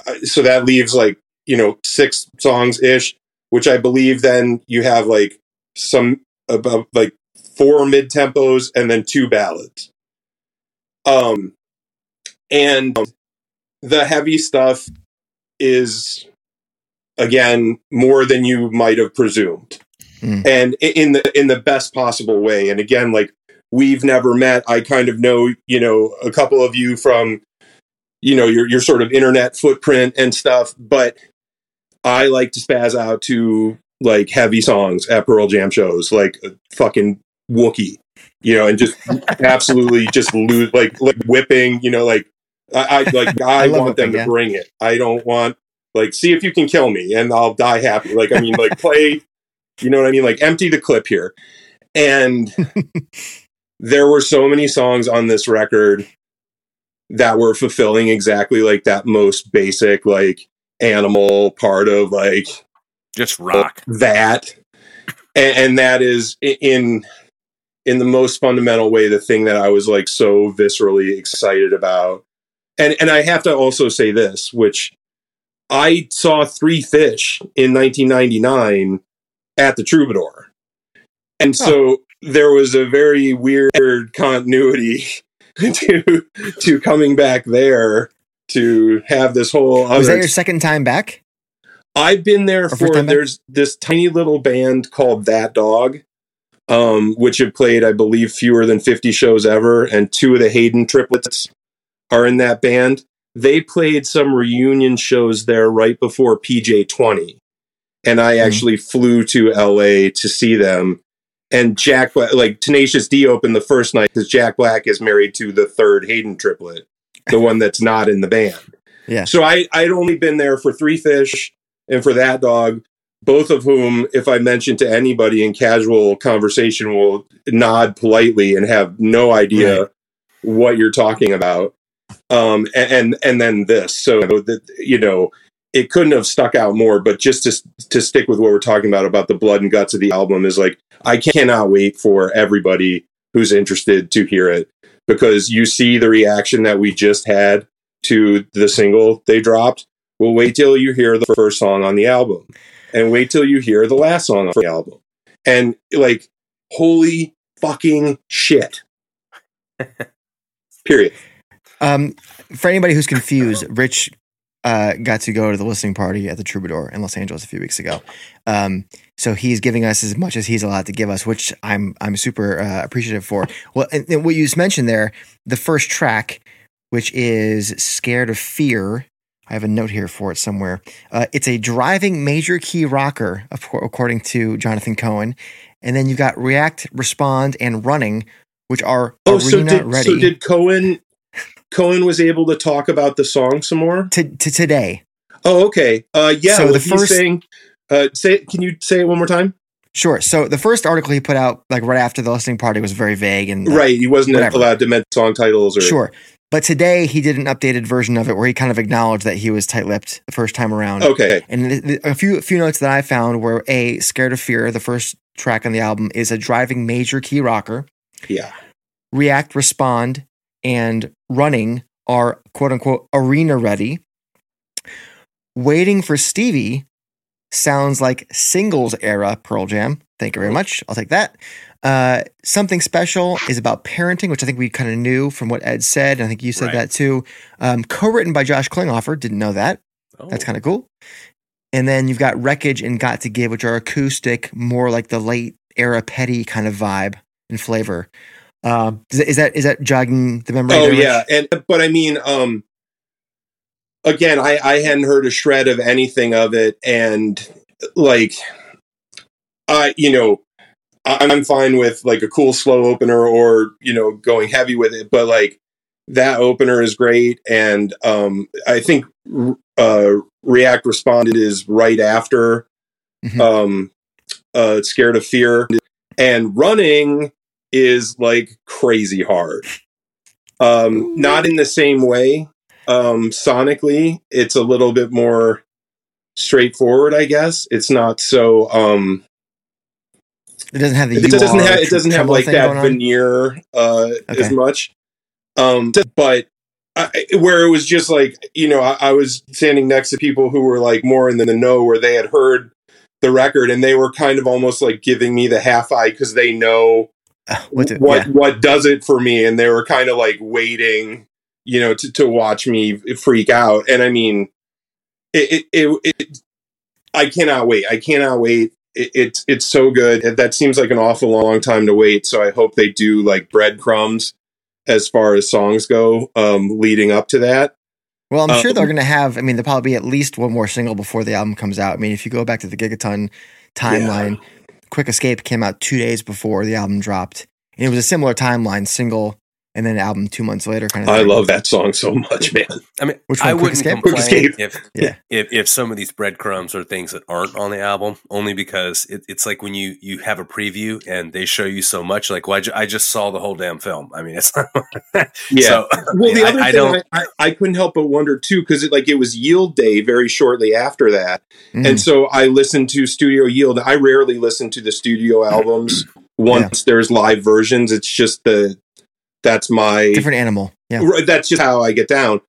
C: uh, so that leaves like, you know, six songs ish, which I believe then you have like some about like four mid tempos and then two ballads. Um, and the heavy stuff is again more than you might have presumed.
A: Hmm.
C: And in the in the best possible way. And again, like we've never met. I kind of know, you know, a couple of you from, you know, your your sort of internet footprint and stuff, but I like to spaz out to like heavy songs at Pearl Jam shows, like fucking Lukin, you know, and just absolutely just lose like like whipping, you know, like I, I like I,
A: I
C: want them
A: whipping,
C: to bring it. I don't want like see if you can kill me and I'll die happy. Like I mean, like play, you know what I mean? Like empty the clip here, and there were so many songs on this record that were fulfilling exactly like that most basic like animal part of like
D: Just rock.
C: that and, and that is i- in in the most fundamental way the thing that i was like so viscerally excited about and and i have to also say this which i saw three fish in 1999 at the Troubadour. And so there was a very weird continuity to to coming back there to have this whole other
A: Was that your second time back?
C: I've been there
A: Or
C: for
A: time back?
C: there's this tiny little band called That Dog, um, which have played, I believe, fewer than 50 shows ever, and two of the Haden triplets are in that band. They played some reunion shows there right before PJ 20. And I
A: Hmm.
C: actually flew to LA to see them. And Jack, Black, like Tenacious D opened the first night because Jack Black is married to the third Haden triplet, the one that's not in the band.
A: Yeah.
C: So I, I'd only been there for Three Fish and for That Dog, both of whom, if I mention to anybody in casual conversation, will nod politely and have no idea
A: Right.
C: what you're talking about. Um, and, and and then this, so that you know, it couldn't have stuck out more. But just to to stick with what we're talking about about the blood and guts of the album is like I cannot wait for everybody who's interested to hear it because you see the reaction that we just had to the single they dropped. Well, wait till you hear the first song on the album, and wait till you hear the last song on the album, and like, holy fucking shit! Period.
A: Um, for anybody who's confused, Rich uh, got to go to the listening party at the Troubadour in Los Angeles a few weeks ago. Um, so he's giving us as much as he's allowed to give us, which I'm I'm super uh, appreciative for. Well, and, and what you just mentioned there, the first track, which is "Scared of Fear." I have a note here for it somewhere. Uh, it's a driving major key rocker, according to Jonathan Cohen. And then you've got React, Respond, and Running, which are
C: Oh,
A: arena
C: so did
A: ready.
C: so did Cohen? Cohen was able to talk about the song some more.
A: to, to today.
C: Oh, okay. Uh, yeah.
A: So
C: well,
A: the first-
C: saying, uh, say, can you say it one more time?
A: Sure. So the first article he put out, like right after the listening party, was very vague and uh,
C: right. He wasn't
A: whatever.
C: allowed to mention song titles or
A: Sure. But today he did an updated version of it where he kind of acknowledged that he was tight-lipped the first time around.
C: Okay.
A: And a few a few notes that I found were a "Scared of Fear," the first track on the album, is a driving major key rocker.
C: Yeah.
A: React, Respond, and Running are quote unquote arena ready. Waiting for Stevie sounds like singles era Pearl Jam. Thank you very much. I'll take that. Uh, Something Special is about parenting, which I think we kind of knew from what Ed said. And I think you said
D: Right.
A: that too. Um, Co written by Josh Klinghoffer. Didn't know that.
D: Oh,
A: That's kind of cool. And then you've got Wreckage and Got to Give, which are acoustic, more like the late era petty kind of vibe and flavor. Um, is, that, is that is that jogging the memory?
C: Oh
A: there,
C: yeah, and but I mean, um, again, I I hadn't heard a shred of anything of it, and like, I you know, I'm fine with like a cool slow opener or you know going heavy with it, but like that opener is great, and um, I think uh, React responded is right after
A: Mhm.
C: um, uh, scared of fear, and running is like crazy hard. Um, not in the same way. Um, sonically, it's a little bit more straightforward, I guess. It's not so. Um,
A: It doesn't have the.
C: it doesn't have. It doesn't have like that veneer uh, as much. Um, but I, where it was just like you know, I, I was standing next to people who were like more in the know, where they had heard the record and they were kind of almost like giving me the half eye because they know
A: What? to-
C: what
A: yeah.
C: what does it for me and they were kind of like waiting you know to, to watch me freak out and i mean it it, it, it i cannot wait i cannot wait it, it's it's so good that seems like an awful long time to wait so i hope they do like breadcrumbs as far as songs go um leading up to that
A: Well, I'm sure
C: Um,
A: they're going to have. I mean, there'll probably be at least one more single before the album comes out. I mean, if you go back to the Gigaton timeline, Quick Escape came out two days before the album dropped, and it was a similar timeline: single and then album two months later. Kind of.
C: i
A: thing.
C: love that song so much man
D: I mean,
A: Which
D: I
A: one, Quick
D: wouldn't
A: Escape?
D: complain
C: Quick Escape.
D: if
A: Yeah.
D: if if some of these breadcrumbs are things that aren't on the album, only because it, it's like when you you have a preview and they show you so much. Like, well, I, ju- I just saw the whole damn film. I mean, it's
C: yeah
D: So,
C: well the
D: I-
C: other
D: I
C: thing
D: don't-
C: I, I, I couldn't help but wonder too because it like it was yield day very shortly after that
A: Mhm.
C: And so I listened to Studio Yield. I rarely listen to the studio albums once there's live versions. It's just the that's my
A: different animal. Yeah.
C: Right, that's just how I get down.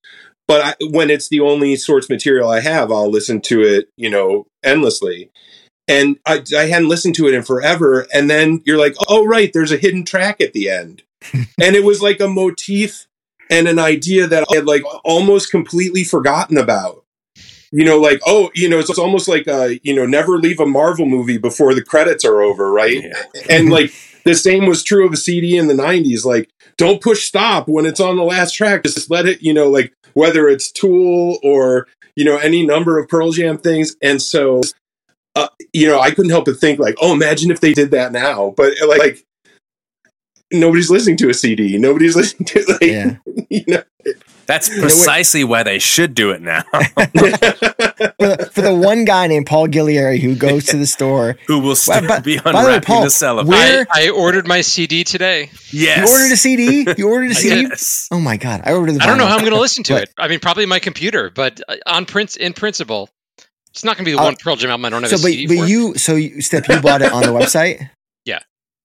C: But I, when it's the only source material I have, I'll listen to it, you know, endlessly. and I, I hadn't listened to it in forever. And then you're like, oh right, there's a hidden track at the end, and it was like a motif and an idea that I had like almost completely forgotten about. You know, like oh, you know, it's, it's almost like uh, you know, never leave a Marvel movie before the credits are over, right?
D: Yeah.
C: and like the same was true of a CD in the '90s. Like, don't push stop when it's on the last track. Just let it, you know, like whether it's Tool or you know any number of Pearl Jam things. And so, uh, you know, I couldn't help but think like, oh, imagine if they did that now. But like, like nobody's listening to a CD. Nobody's listening to like,
A: Yeah.
C: you know.
D: That's precisely why they should do it now.
A: For the, for the one guy named Paul Gillieri who goes to the store.
D: Who will still
A: But-
D: be
A: by the way, Paul,
D: the cellophane?
A: where-
B: I, I ordered my CD today.
D: yes.
A: You ordered a CD? You ordered a CD?
D: Yes.
A: Oh my god! I ordered the.
B: I don't know how I'm going to listen to
A: But-
B: it. I mean, probably my computer, but uh, on prince in principle, it's not going to be the
A: Uh,
B: one Pearl Jam album I don't have
A: So,
B: a
A: but,
B: CD
A: but
B: for.
A: you, so you, Stip, you bought it on the website.
B: Yeah.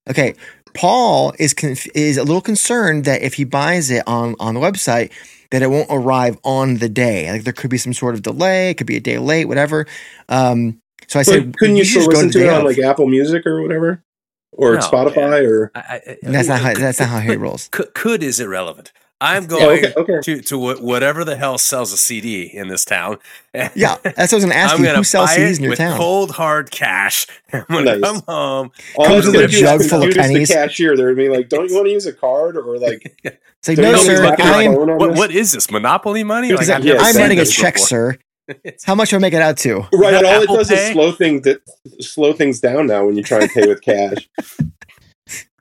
A: Okay. Paul is conf- is a little concerned that if he buys it on on the website, that it won't arrive on the day. Like there could be some sort of delay. It could be a day late, whatever. Um. So I said,
C: couldn't you
A: should
C: still
A: just go
C: listen
A: the
C: to
A: day
C: it on
A: of.
C: like Apple Music or whatever, or
D: No,
C: Spotify or?
D: I, I,
A: And that's not how that's not how he rolls.
D: could, could is irrelevant. I'm going
C: okay, okay.
D: to to wh- whatever the hell sells a CD in this town.
A: Yeah, that's what I was going to ask
D: I'm
A: you.
D: gonna
A: Who sells
D: buy
A: CDs
D: it
A: in your
D: with
A: town?
D: cold hard cash. I'm gonna
C: Nice.
D: come home.
C: All
A: Comes
C: I
A: with a
C: have to do is
A: jug full of pennies.
C: The cashier, they're being like, "Don't you want to use a card or like?"
A: It's like,
C: Don't
A: no, sir.
C: he's I'm,
D: What, what is this Monopoly money?
A: He's like,
D: I've never
C: yeah,
A: I'm
D: seen
A: running a check,
D: before.
A: sir. How much do I make it out to?
C: Right,
D: that
C: and all it does
D: Pay?
C: is slow things that slow things down now when you try and pay with cash.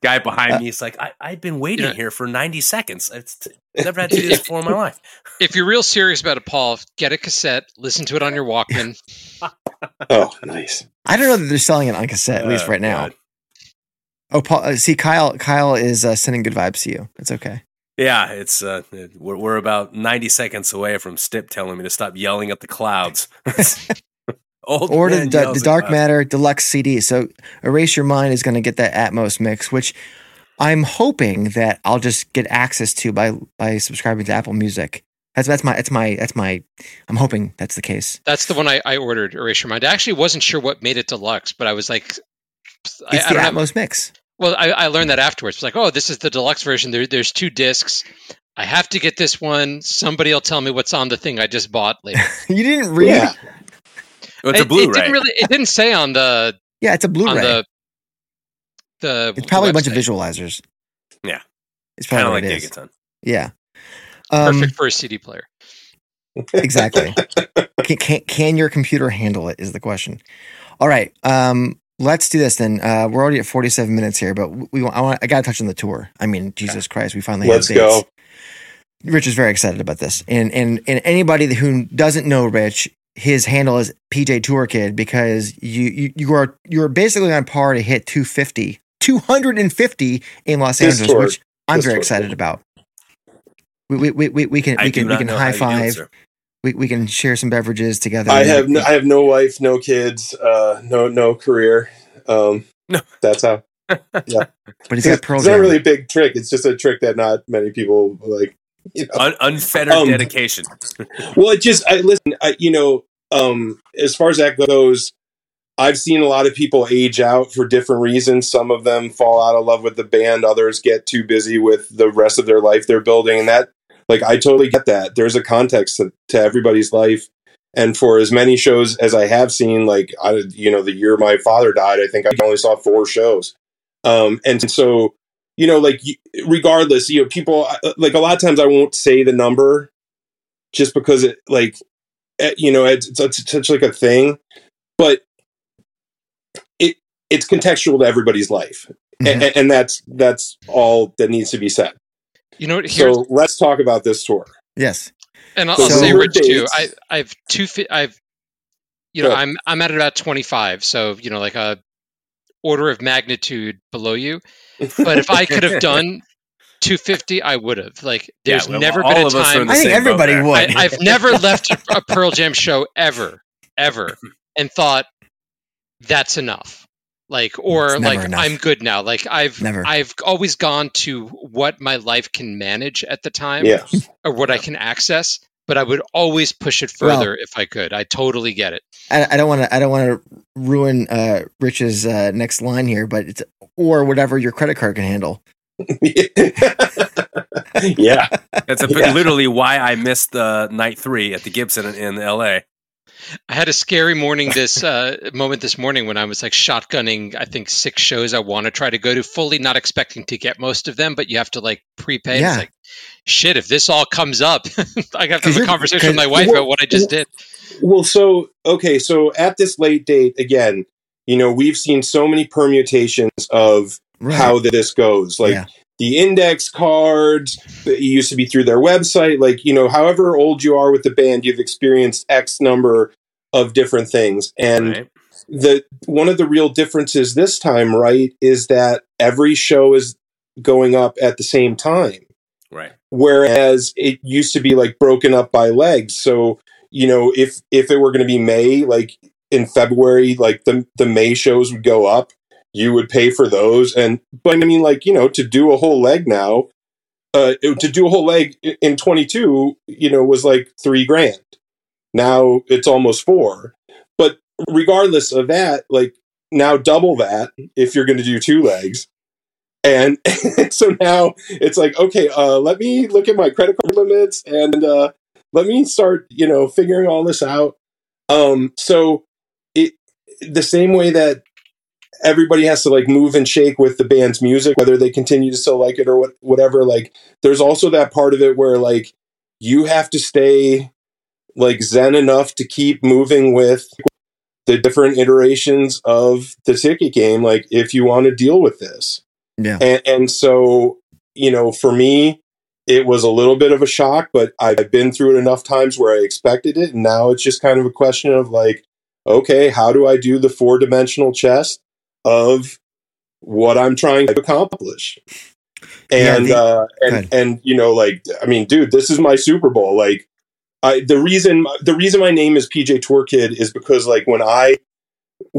D: Guy behind
A: Uh,
D: me is like, I, I've been waiting
B: Yeah.
D: here for 90 seconds. It's never had to do this before in my life.
B: if you're real serious about it, Paul, get a cassette, listen to it on your Walkman.
C: oh, nice.
A: I don't know that they're selling it on cassette, at least
D: Oh,
A: right now.
D: God.
A: Oh, Paul. Uh, see, Kyle. Kyle is uh, sending good vibes to you. It's okay.
D: Yeah, it's uh, we're, we're about 90 seconds away from Stip telling me to stop yelling at the clouds. Old
A: Or the, the, the Dark. Matter Deluxe CD. So, Erase Your Mind is going to get that Atmos mix, which I'm hoping that I'll just get access to by by subscribing to Apple Music. That's that's my that's my that's my. I'm hoping that's the case.
B: That's the one I, I ordered, Erase Your Mind. I actually wasn't sure what made it deluxe, but I was like, I,
A: It's
B: I
A: the
B: don't have-
A: Atmos mix.
B: well, I, I learned that afterwards. It's like, oh, this is the deluxe version. There, there's two discs. I have to get this one. Somebody will tell me what's on the thing I just bought later.
A: You didn't read?
C: Yeah,
A: Yeah,
D: it's a
B: It- It,
D: Blu-ray.
B: didn't really. It didn't say on the Yeah,
A: it's a
B: on
A: Blu-ray.
B: the the.
A: it's probably a bunch of visualizers.
D: Yeah.
A: it's
D: kind
A: probably
D: of
A: what
D: like. Gigaton.
A: Yeah. Um,
B: Perfect for a CD player.
A: exactly. can, can can your computer handle it? Is the question. All right. Um, let's do this then. Uh, we're already at 47 minutes here, but we want, I want I got to touch on the tour. I mean, Jesus Christ, we finally
C: let's
A: have dates.
C: go.
A: Rich is very excited about this, and and and anybody who doesn't know Rich, his handle is PJ Tour Kid because you you, you are you're basically on par to hit 250, 250 in Los
C: This
A: Angeles,
C: tour-
A: which I'm
C: this
A: very
C: tour.
A: excited about. We, we, we, we, we can
D: I
A: we can we
D: not
A: can high
D: how you do it,
A: five.
D: sir.
A: We, we can share some beverages together.
C: I have no, I have no wife, no kids, uh, no no career. Um,
D: No.
C: that's how.
A: Yeah, but he's got
C: It's
A: Pearl
C: not really a big trick. It's just a trick that not many people like. You know.
D: Un- unfettered
C: Um,
D: dedication.
C: Well, it just I listen. I, you know, um, as far as that goes, I've seen a lot of people age out for different reasons. Some of them fall out of love with the band. Others get too busy with the rest of their life they're building, and that, like, I totally get that. There's a context to, to everybody's life, and for as many shows as I have seen, like, I, you know, the year my father died, I think I only saw four shows, um, and so. You know, like regardless, you know, people like a lot of times I won't say the number just because it like eh, you know it's, it's such like a thing but it it's contextual to everybody's life
A: Mhm.
C: and, and that's that's all that needs to be said
B: You know what? Here's
C: so let's talk about this tour
A: Yes.
B: and I'll,
C: so
B: I'll say
C: your
B: Rich too. I I've two. fi- I've you know
C: Good.
B: I'm I'm at about 25, so you know like a order of magnitude below you. But if I could have done 250, I would have. Like
D: Yeah,
B: there's
D: well,
B: never been a
D: of us are
B: time
A: I think everybody would.
B: I, I've never left a, a Pearl Jam show ever, ever, and thought that's enough. Like, or like,
A: enough.
B: I'm good now. Like, I've
A: Never.
B: I've always gone to what my life can manage at the time,
C: yeah
B: or what I can access. But I would always push it
A: Well-
B: further if I could. I totally get it.
A: I, I don't want to. I don't want to ruin uh, Rich's uh, next line here, but it's or whatever your credit card can handle.
C: yeah.
D: That's a,
C: Yeah.
D: literally why I missed the night three at the Gibson in, in L.A.
B: I had a scary morning this uh, moment this morning when I was like shotgunning. I think six shows I want to try to go to, fully not expecting to get most of them, but you have to like prepay.
A: Yeah.
B: It's like, shit, if this all comes up, I have to have a conversation with my wife
C: Well,
B: about what I just did.
C: Well, so okay, so at this late date, again, you know, we've seen so many permutations of
A: Right.
C: how this goes. Like
A: Yeah.
C: the index cards, it used to be through their website. Like, you know, however old you are with the band, you've experienced X number of different things. And
D: Right?
C: the one of the real differences this time, right, is that every show is going up at the same time
D: Right.
C: whereas it used to be like broken up by legs. So you know if if it were going to be may like in february like the the may shows would go up you would pay for those. And but i mean like you know to do a whole leg now uh it- to do a whole leg in 22 you know was like 3 grand. Now it's almost 4 but regardless of that like now double that if you're going to do two legs and so now it's like okay uh, let me look at my credit card limits and uh, let me start you know figuring all this out. Um, so it the same way that everybody has to like move and shake with the band's music whether they continue to still like it or what, whatever like there's also that part of it where like you have to stay like zen enough to keep moving with the different iterations of the ticket game like if you want to deal with this
A: Yeah.
C: and, and so you know for me it was a little bit of a shock but i've been through it enough times where i expected it. And now it's just kind of a question of like okay how do i do the four dimensional chess of what i'm trying to accomplish?
A: Yeah,
C: and
A: the-
C: uh and and you know like i mean dude this is my super bowl. Like I, the reason the reason my name is PJ Tour Kid is because like when I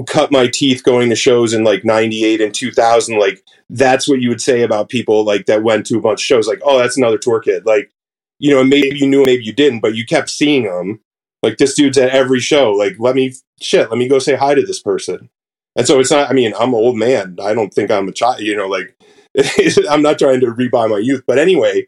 C: cut my teeth going to shows in like 98 and 2000 like that's what you would say about people like that went to a bunch of shows like oh that's another tour kid. Like you know maybe you knew maybe you didn't but you kept seeing them like this dude's at every show. Like let me shit let me go say hi to this person. And so it's not i mean i'm an old man. I don't think i'm a child you know like i'm not trying to rebuy my youth. But anyway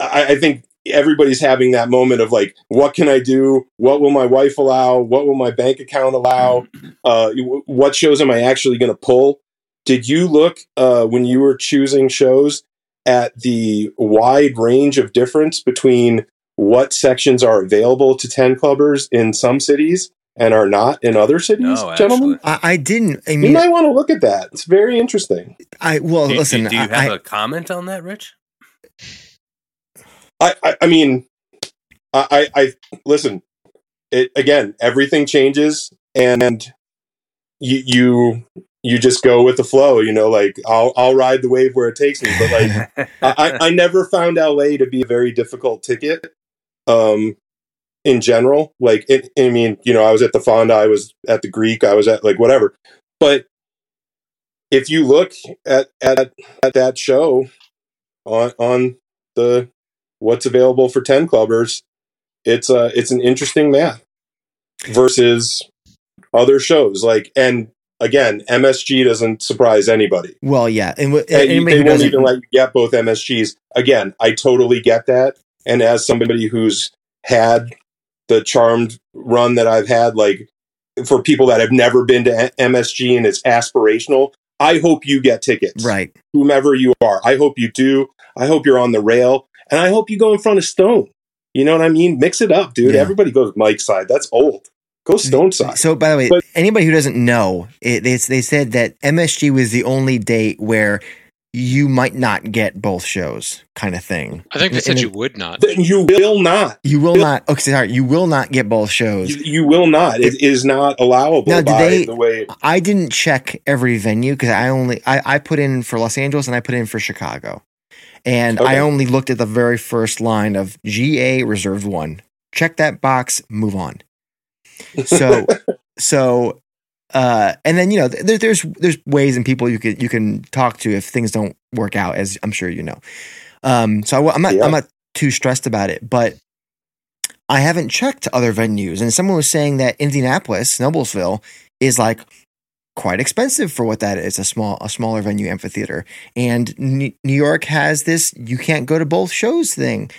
C: I, I think everybody's having that moment of like what can i do what will my wife allow what will my bank account allow uh, what shows am I actually going to pull? Did you look uh, when you were choosing shows at the wide range of difference between what sections are available to 10 clubbers in some cities and are not in other cities,
D: No,
C: gentlemen?
A: I, I didn't. I
C: You
A: mean,
C: might want to look at that. It's very interesting.
A: I well,
D: Do, do-
A: listen.
D: do you
A: I,
D: have
A: I-
D: a comment on that, Rich?
C: I, I, I mean, I, I, I listen. It again. Everything changes, and you you you just go with the flow. You know, like I'll I'll ride the wave where it takes me. But like I, I never found LA to be a very difficult ticket. Um, in general, like it, I mean, you know, I was at the Fonda, I was at the Greek, I was at like whatever. But if you look at at at that show on on the what's available for ten clubbers, it's uh it's an interesting math versus other shows like and again MSG doesn't surprise anybody.
A: well, yeah, and, w-
C: And
A: anybody
C: they won't even let you get both MSGs. Again, I totally get that. And as somebody who's had the charmed run that I've had, like for people that have never been to MSG and it's aspirational, I hope you get tickets.
A: right?
C: Whomever you are. I hope you do. I hope you're on the rail. And I hope you go in front of Stone. You know what I mean? Mix it up, dude.
A: Yeah.
C: Everybody goes Mike's side. That's old. Go Stone side.
A: So, by the way,
C: But-
A: anybody who doesn't know, it, they they said that MSG was the only date where you might not get both shows, kind of thing.
B: I think they
A: And
B: said
A: it-
B: you would not.
C: Then you will not.
A: You will not. Okay, sorry, you will not get both shows.
C: You, you will not. It is not allowable
A: Now,
C: by
A: they-
C: the way.
A: I didn't check every venue because I only I, I put in for Los Angeles and I put in for Chicago, and I only looked at the very first line of GA reserved one. Check that box. Move on. So so uh and then you know there, there's there's ways and people you can you can talk to if things don't work out as I'm sure you know. Um so I, am not
C: Yeah.
A: I'm not too stressed about it, but I haven't checked other venues, and someone was saying that Indianapolis, Noblesville, is like quite expensive for what that is a small a smaller venue amphitheater. And New York has this you can't go to both shows thing.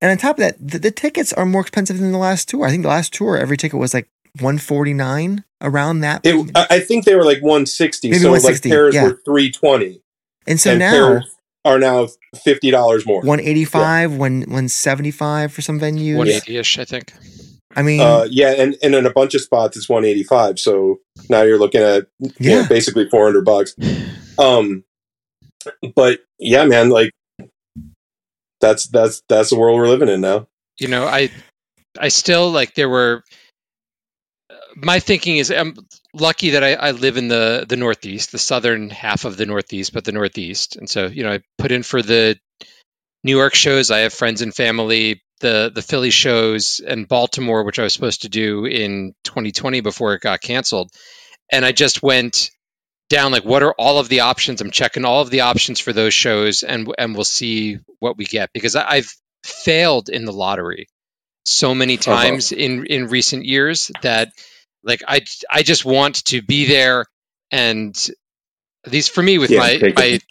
A: And on top of that the, the, tickets are more expensive than the last tour. I think the last tour every ticket was like 149 around that
C: it, I think they were like 160
A: Maybe
C: so
A: 160,
C: like pairs
A: yeah.
C: were 320
A: and so
C: and
A: now
C: are now fifty dollars more.
A: 185 when 175 for some venues.
B: 180ish, I think.
A: I mean
C: Uh, yeah, and, and in a bunch of spots it's 185. So now you're looking at you know,
A: Yeah.
C: basically 400 bucks. Um, but yeah, man, like that's that's that's the world we're living in now.
B: you know i i still like there were my thinking is i'm lucky that I, I live in the the northeast the southern half of the northeast but the northeast and so you know i put in for the new york shows i have friends and family the the philly shows and baltimore which i was supposed to do in 2020 before it got canceled and i just went down like what are all of the options i'm checking all of the options for those shows and and we'll see what we get because I, i've failed in the lottery so many
C: Uh-huh.
B: times in in recent years that like i i just want to be there and at least for me with
C: Yeah,
B: my my
C: it.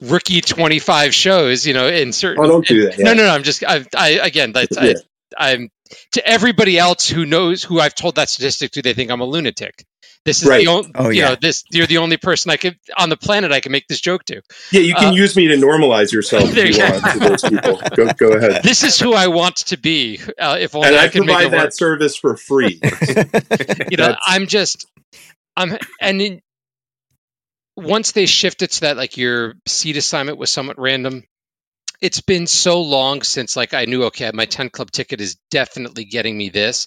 B: Rookie 25 shows you know in certain
C: Oh, don't do that.
B: no
C: yeah.
B: no no i'm just i, I again that's
C: Yeah.
B: I, i'm to everybody else who knows who i've told that statistic to they think i'm a lunatic this is
C: Right.
B: the only
A: Oh,
B: you
A: yeah.
B: know this you're the only person i could on the planet i can make this joke to
C: Yeah, you can
B: Uh,
C: use me to normalize yourself
B: There
C: if you
B: you
C: want to those people. Go go ahead.
B: this is who i want to be uh, if only
C: And
B: i,
C: I
B: can make
C: provide
B: it work
C: that service for free.
B: you know
C: That's-
B: i'm just i'm and in, once they shifted to that like your seat assignment was somewhat random it's been so long since like i knew okay my 10 club ticket is definitely getting me this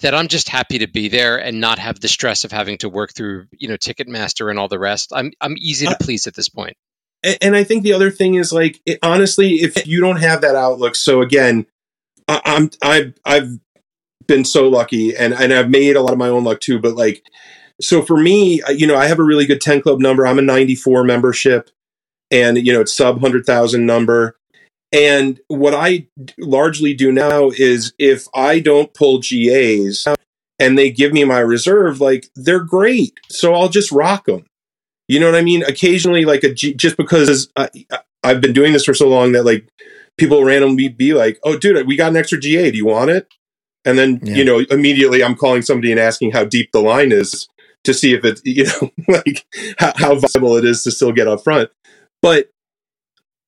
B: that i'm just happy to be there and not have the stress of having to work through you know ticketmaster and all the rest i'm i'm easy to
C: Uh,
B: please at this point
C: and, and I think the other thing is like it, honestly, if you don't have that outlook, so again, I, I'm I've I've been so lucky, and and I've made a lot of my own luck too. But like, so for me, you know, I have a really good ten club number. I'm a 94 membership, and you know, it's sub hundred thousand number. And what I largely do now is if I don't pull GAs and they give me my reserve, like they're great, so I'll just rock them. You know what I mean? Occasionally, like a G, just because I, I've been doing this for so long that like people randomly be like, "Oh, dude, we got an extra GA. Do you want it?" And then
A: Yeah.
C: you know immediately I'm calling somebody and asking how deep the line is to see if it you know like how, how viable it is to still get up front. But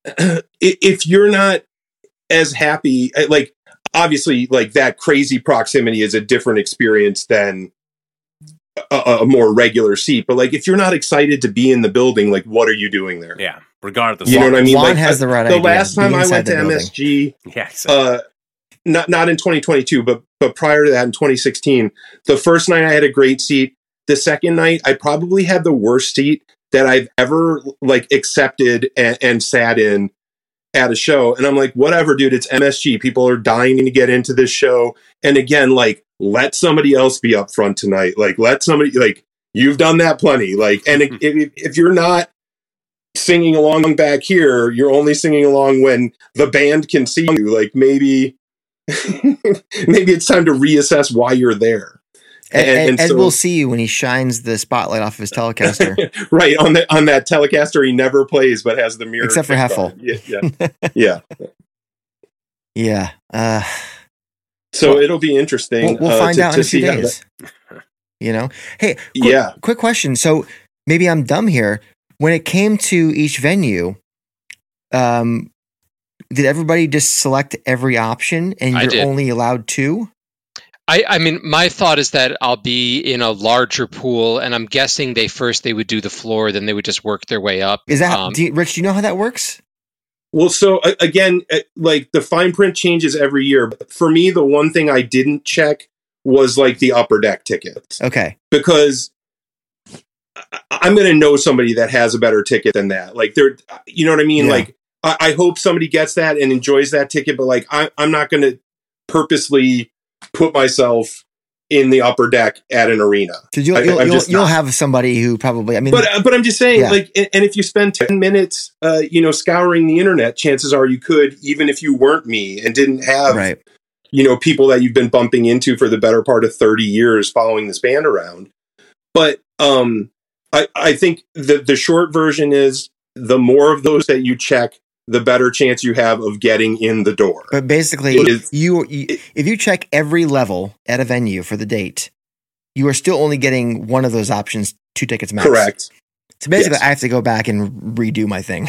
C: if you're not as happy, eh, like obviously, like that crazy proximity is a different experience than a, a more regular seat. But like, if you're not excited to be in the building, like, what are you doing there?
D: Yeah, regardless.
C: You know what I mean?
A: Juan
C: like,
A: has
C: I-
A: the right
C: the
A: idea.
C: last time I went to
A: building.
C: MSG,
D: Yeah, exactly.
C: uh, not not in 2022, but but prior to that in 2016, the first night I had a great seat. The second night, I probably had the worst seat that I've ever like accepted and, and sat in at a show. And I'm like, whatever, dude. It's MSG. People are dying to get into this show. And again, like, let somebody else be up front tonight. Like, let somebody like you've done that plenty. Like, and hmm. if, if, if you're not singing along back here, you're only singing along when the band can see you. Like, maybe. maybe it's time to reassess why you're there.
A: Ed,
C: And-
A: Ed,
C: and
A: Ed
C: so-
A: will see when he shines the spotlight off of his Telecaster.
C: right on the on that Telecaster he never plays but has the mirror
A: Except for
C: fixed
A: Heffel.
C: Yeah, yeah, yeah.
A: yeah. Uh,
C: So
A: Well,
C: it'll be interesting.
A: we'll, we'll
C: uh,
A: find
C: to-
A: out in a few
C: see that-
A: days. You know? Hey, quick,
C: yeah.
A: quick question. So maybe I'm dumb here. When it came to each venue, um, did everybody just select every option and you're only allowed two?
B: I, I mean, my thought is that I'll be in a larger pool, and I'm guessing they first they would do the floor, then they would just work their way up.
A: Is that
B: Um,
A: do you, Rich? Do you know how that works?
C: Well, so a- again, uh, like the fine print changes every year. But for me, the one thing I didn't check was like the upper deck tickets
A: Okay,
C: because I- I'm going to know somebody that has a better ticket than that. Like they're, you know what I mean?
A: Yeah.
C: Like I, I hope somebody gets that and enjoys that ticket, but like I, I'm not going to purposely put myself in the upper deck at an arena.
A: because you'll
C: I-
A: you'll,
C: I'm
A: you'll, you'll have somebody who probably. I mean,
C: But but I'm just saying,
A: Yeah.
C: like, and, if you spend ten minutes, uh, you know, scouring the internet, chances are you could, even if you weren't me and didn't have
A: right.
C: you know, people that you've been bumping into for the better part of 30 years following this band around. But um, I, I think the, the short version is the more of those that you check, the better chance you have of getting in the door.
A: But basically,
C: It is-
A: you, you if you check every level at a venue for the date, you are still only getting one of those options, two tickets max.
C: Correct.
A: So basically,
C: Yes.
A: I have to go back and redo my thing.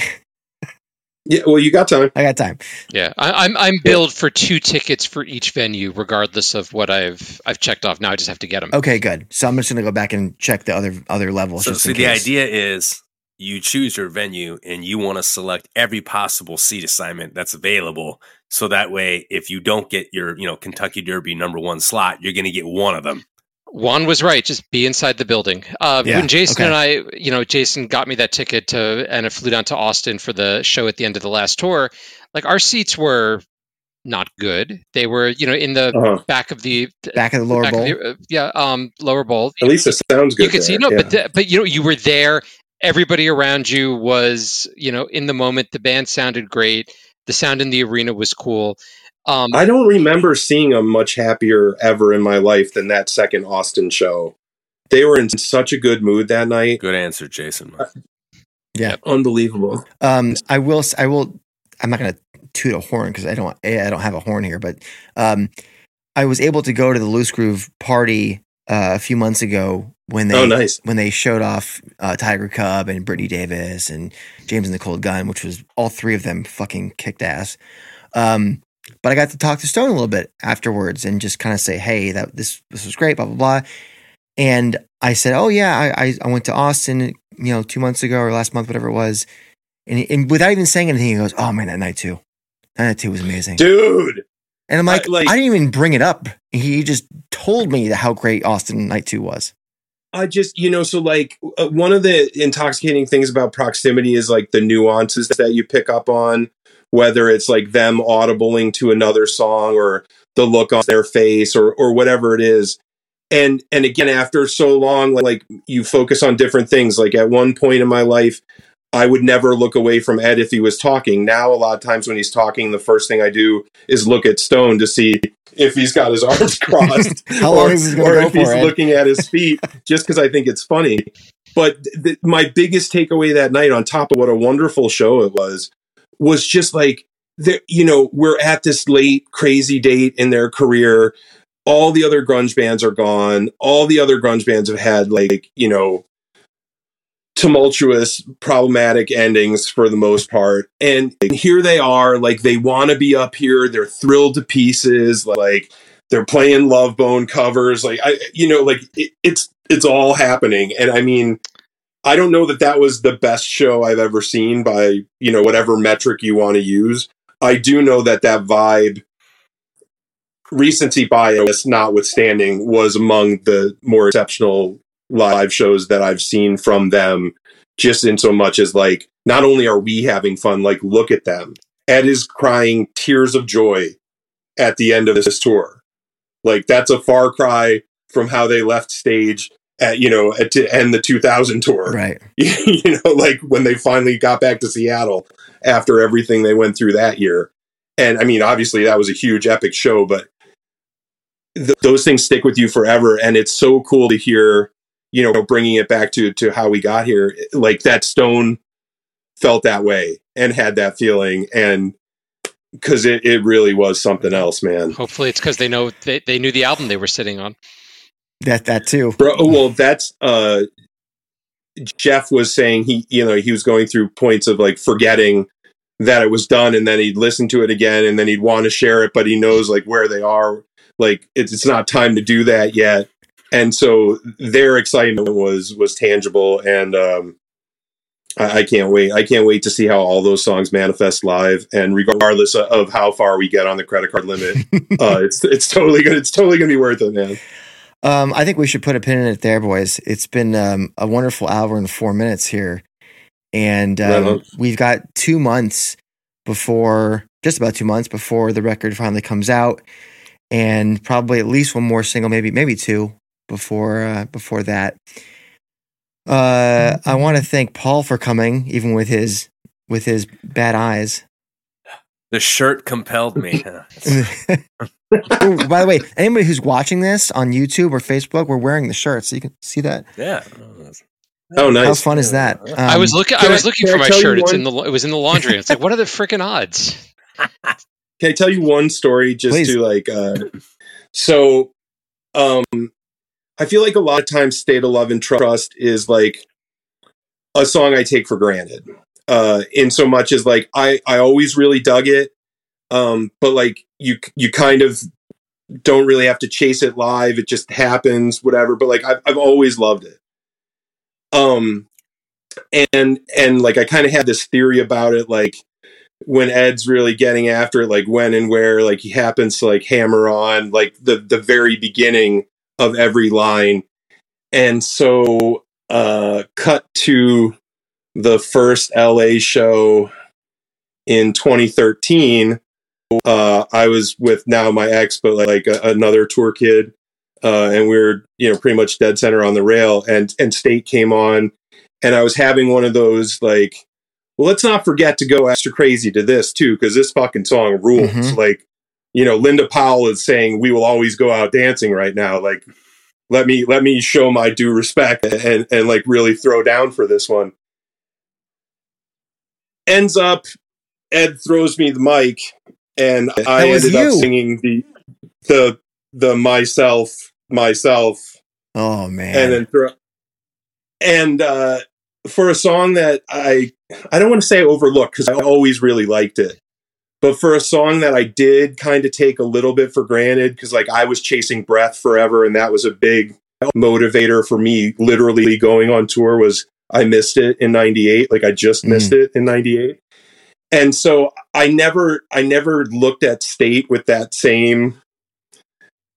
C: Yeah, well, you got time.
A: I got time.
B: Yeah, I, I'm I'm billed for two tickets for each venue, regardless of what I've I've checked off. Now I just have to get them.
A: Okay, good. So I'm just gonna go back and check the other other levels.
D: So,
A: just
D: so
A: in
D: the
A: case.
D: idea is you choose your venue and you want to select every possible seat assignment that's available. So that way, if you don't get your, you know, Kentucky Derby number one slot, you're going to get one of them.
B: Juan was right. Just be inside the building. Uh,
A: Yeah,
B: when Jason
A: okay.
B: and I, you know, Jason got me that ticket to, and I flew down to Austin for the show at the end of the last tour. Like our seats were not good. They were, you know, in the
C: Uh-huh.
B: back of the
A: back of the lower
B: back
A: bowl.
B: Of the, uh, yeah, um, lower bowl.
C: At least it sounds good.
B: you could see no,
C: yeah.
B: but the, but you know, you were there. Everybody around you was, you know, in the moment. The band sounded great. The sound in the arena was cool. Um,
C: I don't remember seeing them much happier ever in my life than that second Austin show. They were in such a good mood that night.
D: Good answer, Jason. Yeah.
C: Unbelievable.
A: Um, I will. i will. I'm not going to toot a horn because I don't. A, I don't have a horn here, but um, I was able to go to the Loose Groove party uh, a few months ago when they
C: oh, nice.
A: when they showed off uh, Tiger Cub and Brittany Davis and James and the Cold Gun, which was all three of them fucking kicked ass. Um, but I got to talk to Stone a little bit afterwards and just kind of say, "Hey, that this this was great," blah blah blah. And I said, "Oh yeah, I I, I went to Austin, you know, two months ago or last month, whatever it was." And, and without even saying anything, he goes, "Oh man, that night too, that night too was amazing."
C: Dude.
A: And I'm like,
C: I- like-
A: I didn't even bring it up. He just told me how great Austin night two was.
C: I just, you know, so like uh, one of the intoxicating things about proximity is like the nuances that you pick up on, whether it's like them audibling to another song or the look on their face or or whatever it is. And and again, after so long, like you focus on different things. Like at one point in my life, I would never look away from Ed if he was talking. Now, a lot of times when he's talking, the first thing I do is look at Stone to see if he's got his arms crossed
A: How
C: or,
A: long is he gonna
C: or if he's
A: Ed?
C: looking at his feet, just because I think it's funny. But th- my biggest takeaway that night, on top of what a wonderful show it was, was just like, the, you know, we're at this late, crazy date in their career. All the other grunge bands are gone. All the other grunge bands have had, like, you know, tumultuous, problematic endings for the most part. And here they are, like, they want to be up here. They're thrilled to pieces. Like, they're playing love bone covers like i you know like it, it's it's all happening and i mean i don't know that that was the best show i've ever seen by you know whatever metric you want to use i do know that that vibe recency bias notwithstanding was among the more exceptional live shows that i've seen from them just in so much as like not only are we having fun like look at them ed is crying tears of joy at the end of this tour like that's a far cry from how they left stage at you know at, to end the 2000 tour.
A: Right.
C: you know, like when they finally got back to Seattle after everything they went through that year. And I mean, obviously that was a huge epic show, but th- those things stick with you forever. And it's so cool to hear, you know, bringing it back to to how we got here. Like that Stone felt that way and had that feeling, and because it, it really was something else, man.
B: hopefully, it's because they know they, they knew the album they were sitting on.
A: That that too.
C: Bro, well, that's uh, Jeff was saying he, you know, he was going through points of like forgetting that it was done, and then he'd listen to it again, and then he'd want to share it, but he knows like where they are. Like it's it's not time to do that yet, and so their excitement was was tangible, and um, I, I can't wait. I can't wait to see how all those songs manifest live, and regardless of, how far we get on the credit card limit, uh, it's it's totally gonna it's totally gonna be worth it, man.
A: Um, I think we should put a pin in it there, boys. It's been um, a wonderful hour and four minutes here, and um, we've got two months before, just about two months before the record finally comes out, and probably at least one more single, maybe maybe two before uh, before that. Uh, I want to thank Paul for coming, even with his with his bad eyes.
D: The shirt compelled me.
A: Ooh, by the way, anybody who's watching this on YouTube or Facebook, we're wearing the shirt, so you can see that.
D: yeah.
C: Oh, nice.
A: How fun is that? Um,
B: I was looking. I was looking
C: can
B: for my shirt. It's
C: one-
B: in the. It was in the laundry. It's like, what are the freaking odds?
C: Can I tell you one story just
A: Please.
C: to like uh so um I feel like a lot of times state of love and trust is like a song I take for granted. Uh in so much as like I I always really dug it. Um but like you you kind of don't really have to chase it live. It just happens whatever, but like I've I've always loved it. Um and and like I kind of had this theory about it like when Ed's really getting after it, like when and where, like he happens to like hammer on like the the very beginning of every line, and so uh, cut to the first LA show in 2013. Uh, I was with now my ex, but like, a, another tour kid, uh, and we were you know pretty much dead center on the rail, and and State came on, and I was having one of those like well, let's not forget to go extra crazy to this too, because this fucking song rules.
A: Mhm.
C: Like, you know, Linda Powell is saying we will always go out dancing right now. Like, let me let me show my due respect and and like really throw down for this one. Ends up, Ed throws me the mic, and I ended
A: you.
C: up singing the the the myself myself
A: oh man,
C: and then throw and uh for a song that i i don't want to say overlooked because i always really liked it but for a song that i did kind of take a little bit for granted because like i was chasing breath forever and that was a big motivator for me literally going on tour was i missed it in 98 like i just mm. missed it in 98 and so i never i never looked at state with that same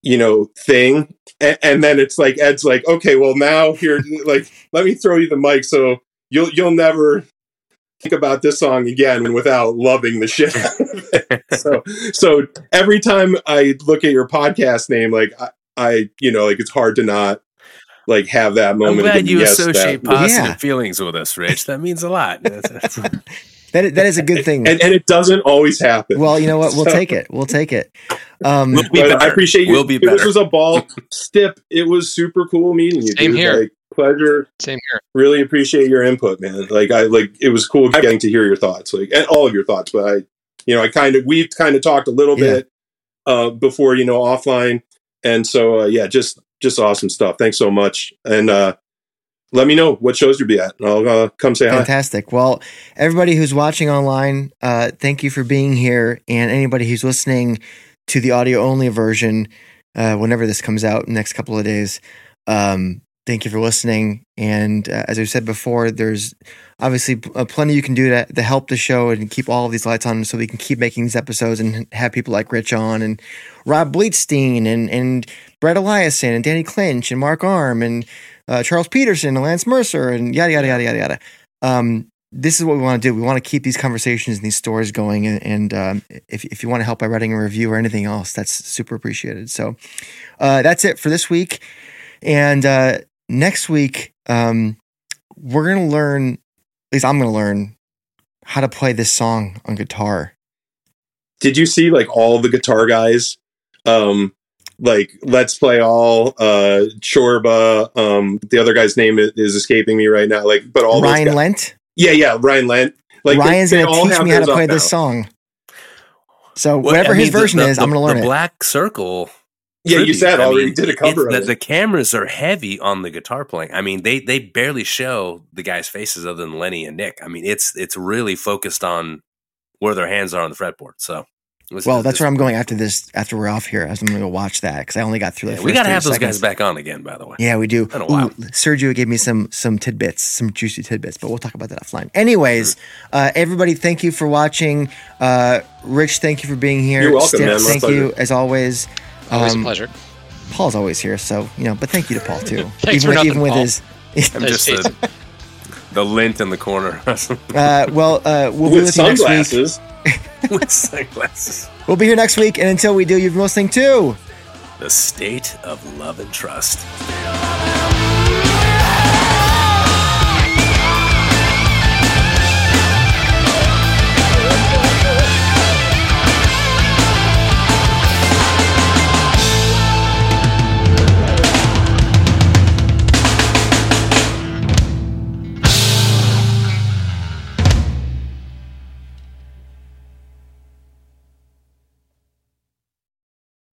C: you know thing. And, and then it's like ed's like okay well now here like let me throw you the mic so you'll you'll never think about this song again without loving the shit out of it. so so every time i look at your podcast name like i, I you know like it's hard to not like have that moment.
D: I'm
C: moment of
D: glad you
C: yes,
D: associate
C: that-
D: positive
A: Yeah.
D: feelings with us, Rich. That means a lot. That's- that's-
A: that is, that is a good thing.
C: and, and it doesn't always happen
A: well, you know what? We'll
C: So-
A: take it. We'll take it. Um,
D: We'll be
C: but I appreciate you.
D: We'll be better.
C: This was a ball Stip. It was super cool meeting you.
B: Same
C: dude.
B: here.
C: Like, pleasure.
B: Same here.
C: Really appreciate your input, man. Like I like it was cool getting to hear your thoughts, like and all of your thoughts. But I, you know, I kind of we've kind of talked a little
A: Yeah.
C: bit uh, before, you know, offline, and so uh, yeah, just just awesome stuff. Thanks so much, and uh, let me know what shows you'll be at. and I'll uh, come say hi.
A: Fantastic. Well, everybody who's watching online, uh, thank you for being here. And anybody who's listening to the audio only version, uh, whenever this comes out next couple of days, um, thank you for listening. And uh, as I said before, there's obviously uh, plenty you can do to, to help the show and keep all of these lights on so we can keep making these episodes and have people like Rich on and Rob Bleetstein and, and Brett Eliason and Danny Clinch and Mark Arm and uh, Charles Peterson and Lance Mercer and yada yada yada yada yada. Um, this is what we want to do. We want to keep these conversations and these stories going. And, and um, if if you want to help by writing a review or anything else, that's super appreciated. So uh, that's it for this week. And uh, next week, um, we're gonna learn. At least I'm gonna learn how to play this song on guitar.
C: did you see like all the guitar guys um like let's play all uh chorba um the other guy's name is, is escaping me right now like but all
A: Ryan
C: guys-
A: Lent.
C: yeah yeah ryan lent like
A: Ryan's
C: they
A: gonna
C: all
A: teach me how to play
C: up
A: this
C: now.
A: song. So
D: Well,
A: whatever
D: I
A: his
D: mean, the-
A: version
D: the-
A: is, I'm gonna learn
D: the
A: it.
D: Black Circle.
C: Yeah you said
D: I
C: already
D: mean,
C: did a cover
D: the,
C: of
D: the
C: it.
D: cameras are heavy on the guitar playing. I mean, they they barely show the guys' faces other than Lenny and Nick. I mean, it's it's really focused on where their hands are on the fretboard. So, was-
A: Well, that's where I'm going after this. After we're off here, I'm gonna go watch that because I only got through.
D: cool.
A: the
D: Yeah, we
A: first
D: got to have those
A: seconds.
D: guys back on again. By the way,
A: Yeah, we do.
D: Been.
A: Ooh, Sergio gave me some some tidbits, some juicy tidbits, but we'll talk about that offline. Anyways, uh, everybody, thank you for watching. Uh, Rich, thank you for being here.
C: You're welcome,
A: Steph,
C: man.
A: Thank you as always.
B: Always
A: Um,
B: a pleasure.
A: Paul's always here, so you know. But thank you to Paul too.
B: Thanks
A: even
B: for
A: with,
B: nothing,
A: even with
B: Paul.
A: his.
D: I'm just the, the lint in the corner
A: Uh, well, uh, we'll be
C: with
A: with you next week.
C: sunglasses
D: with sunglasses.
A: We'll be here next week, and until we do, you've been listening to.
D: The state of love and trust.
E: Stay alive.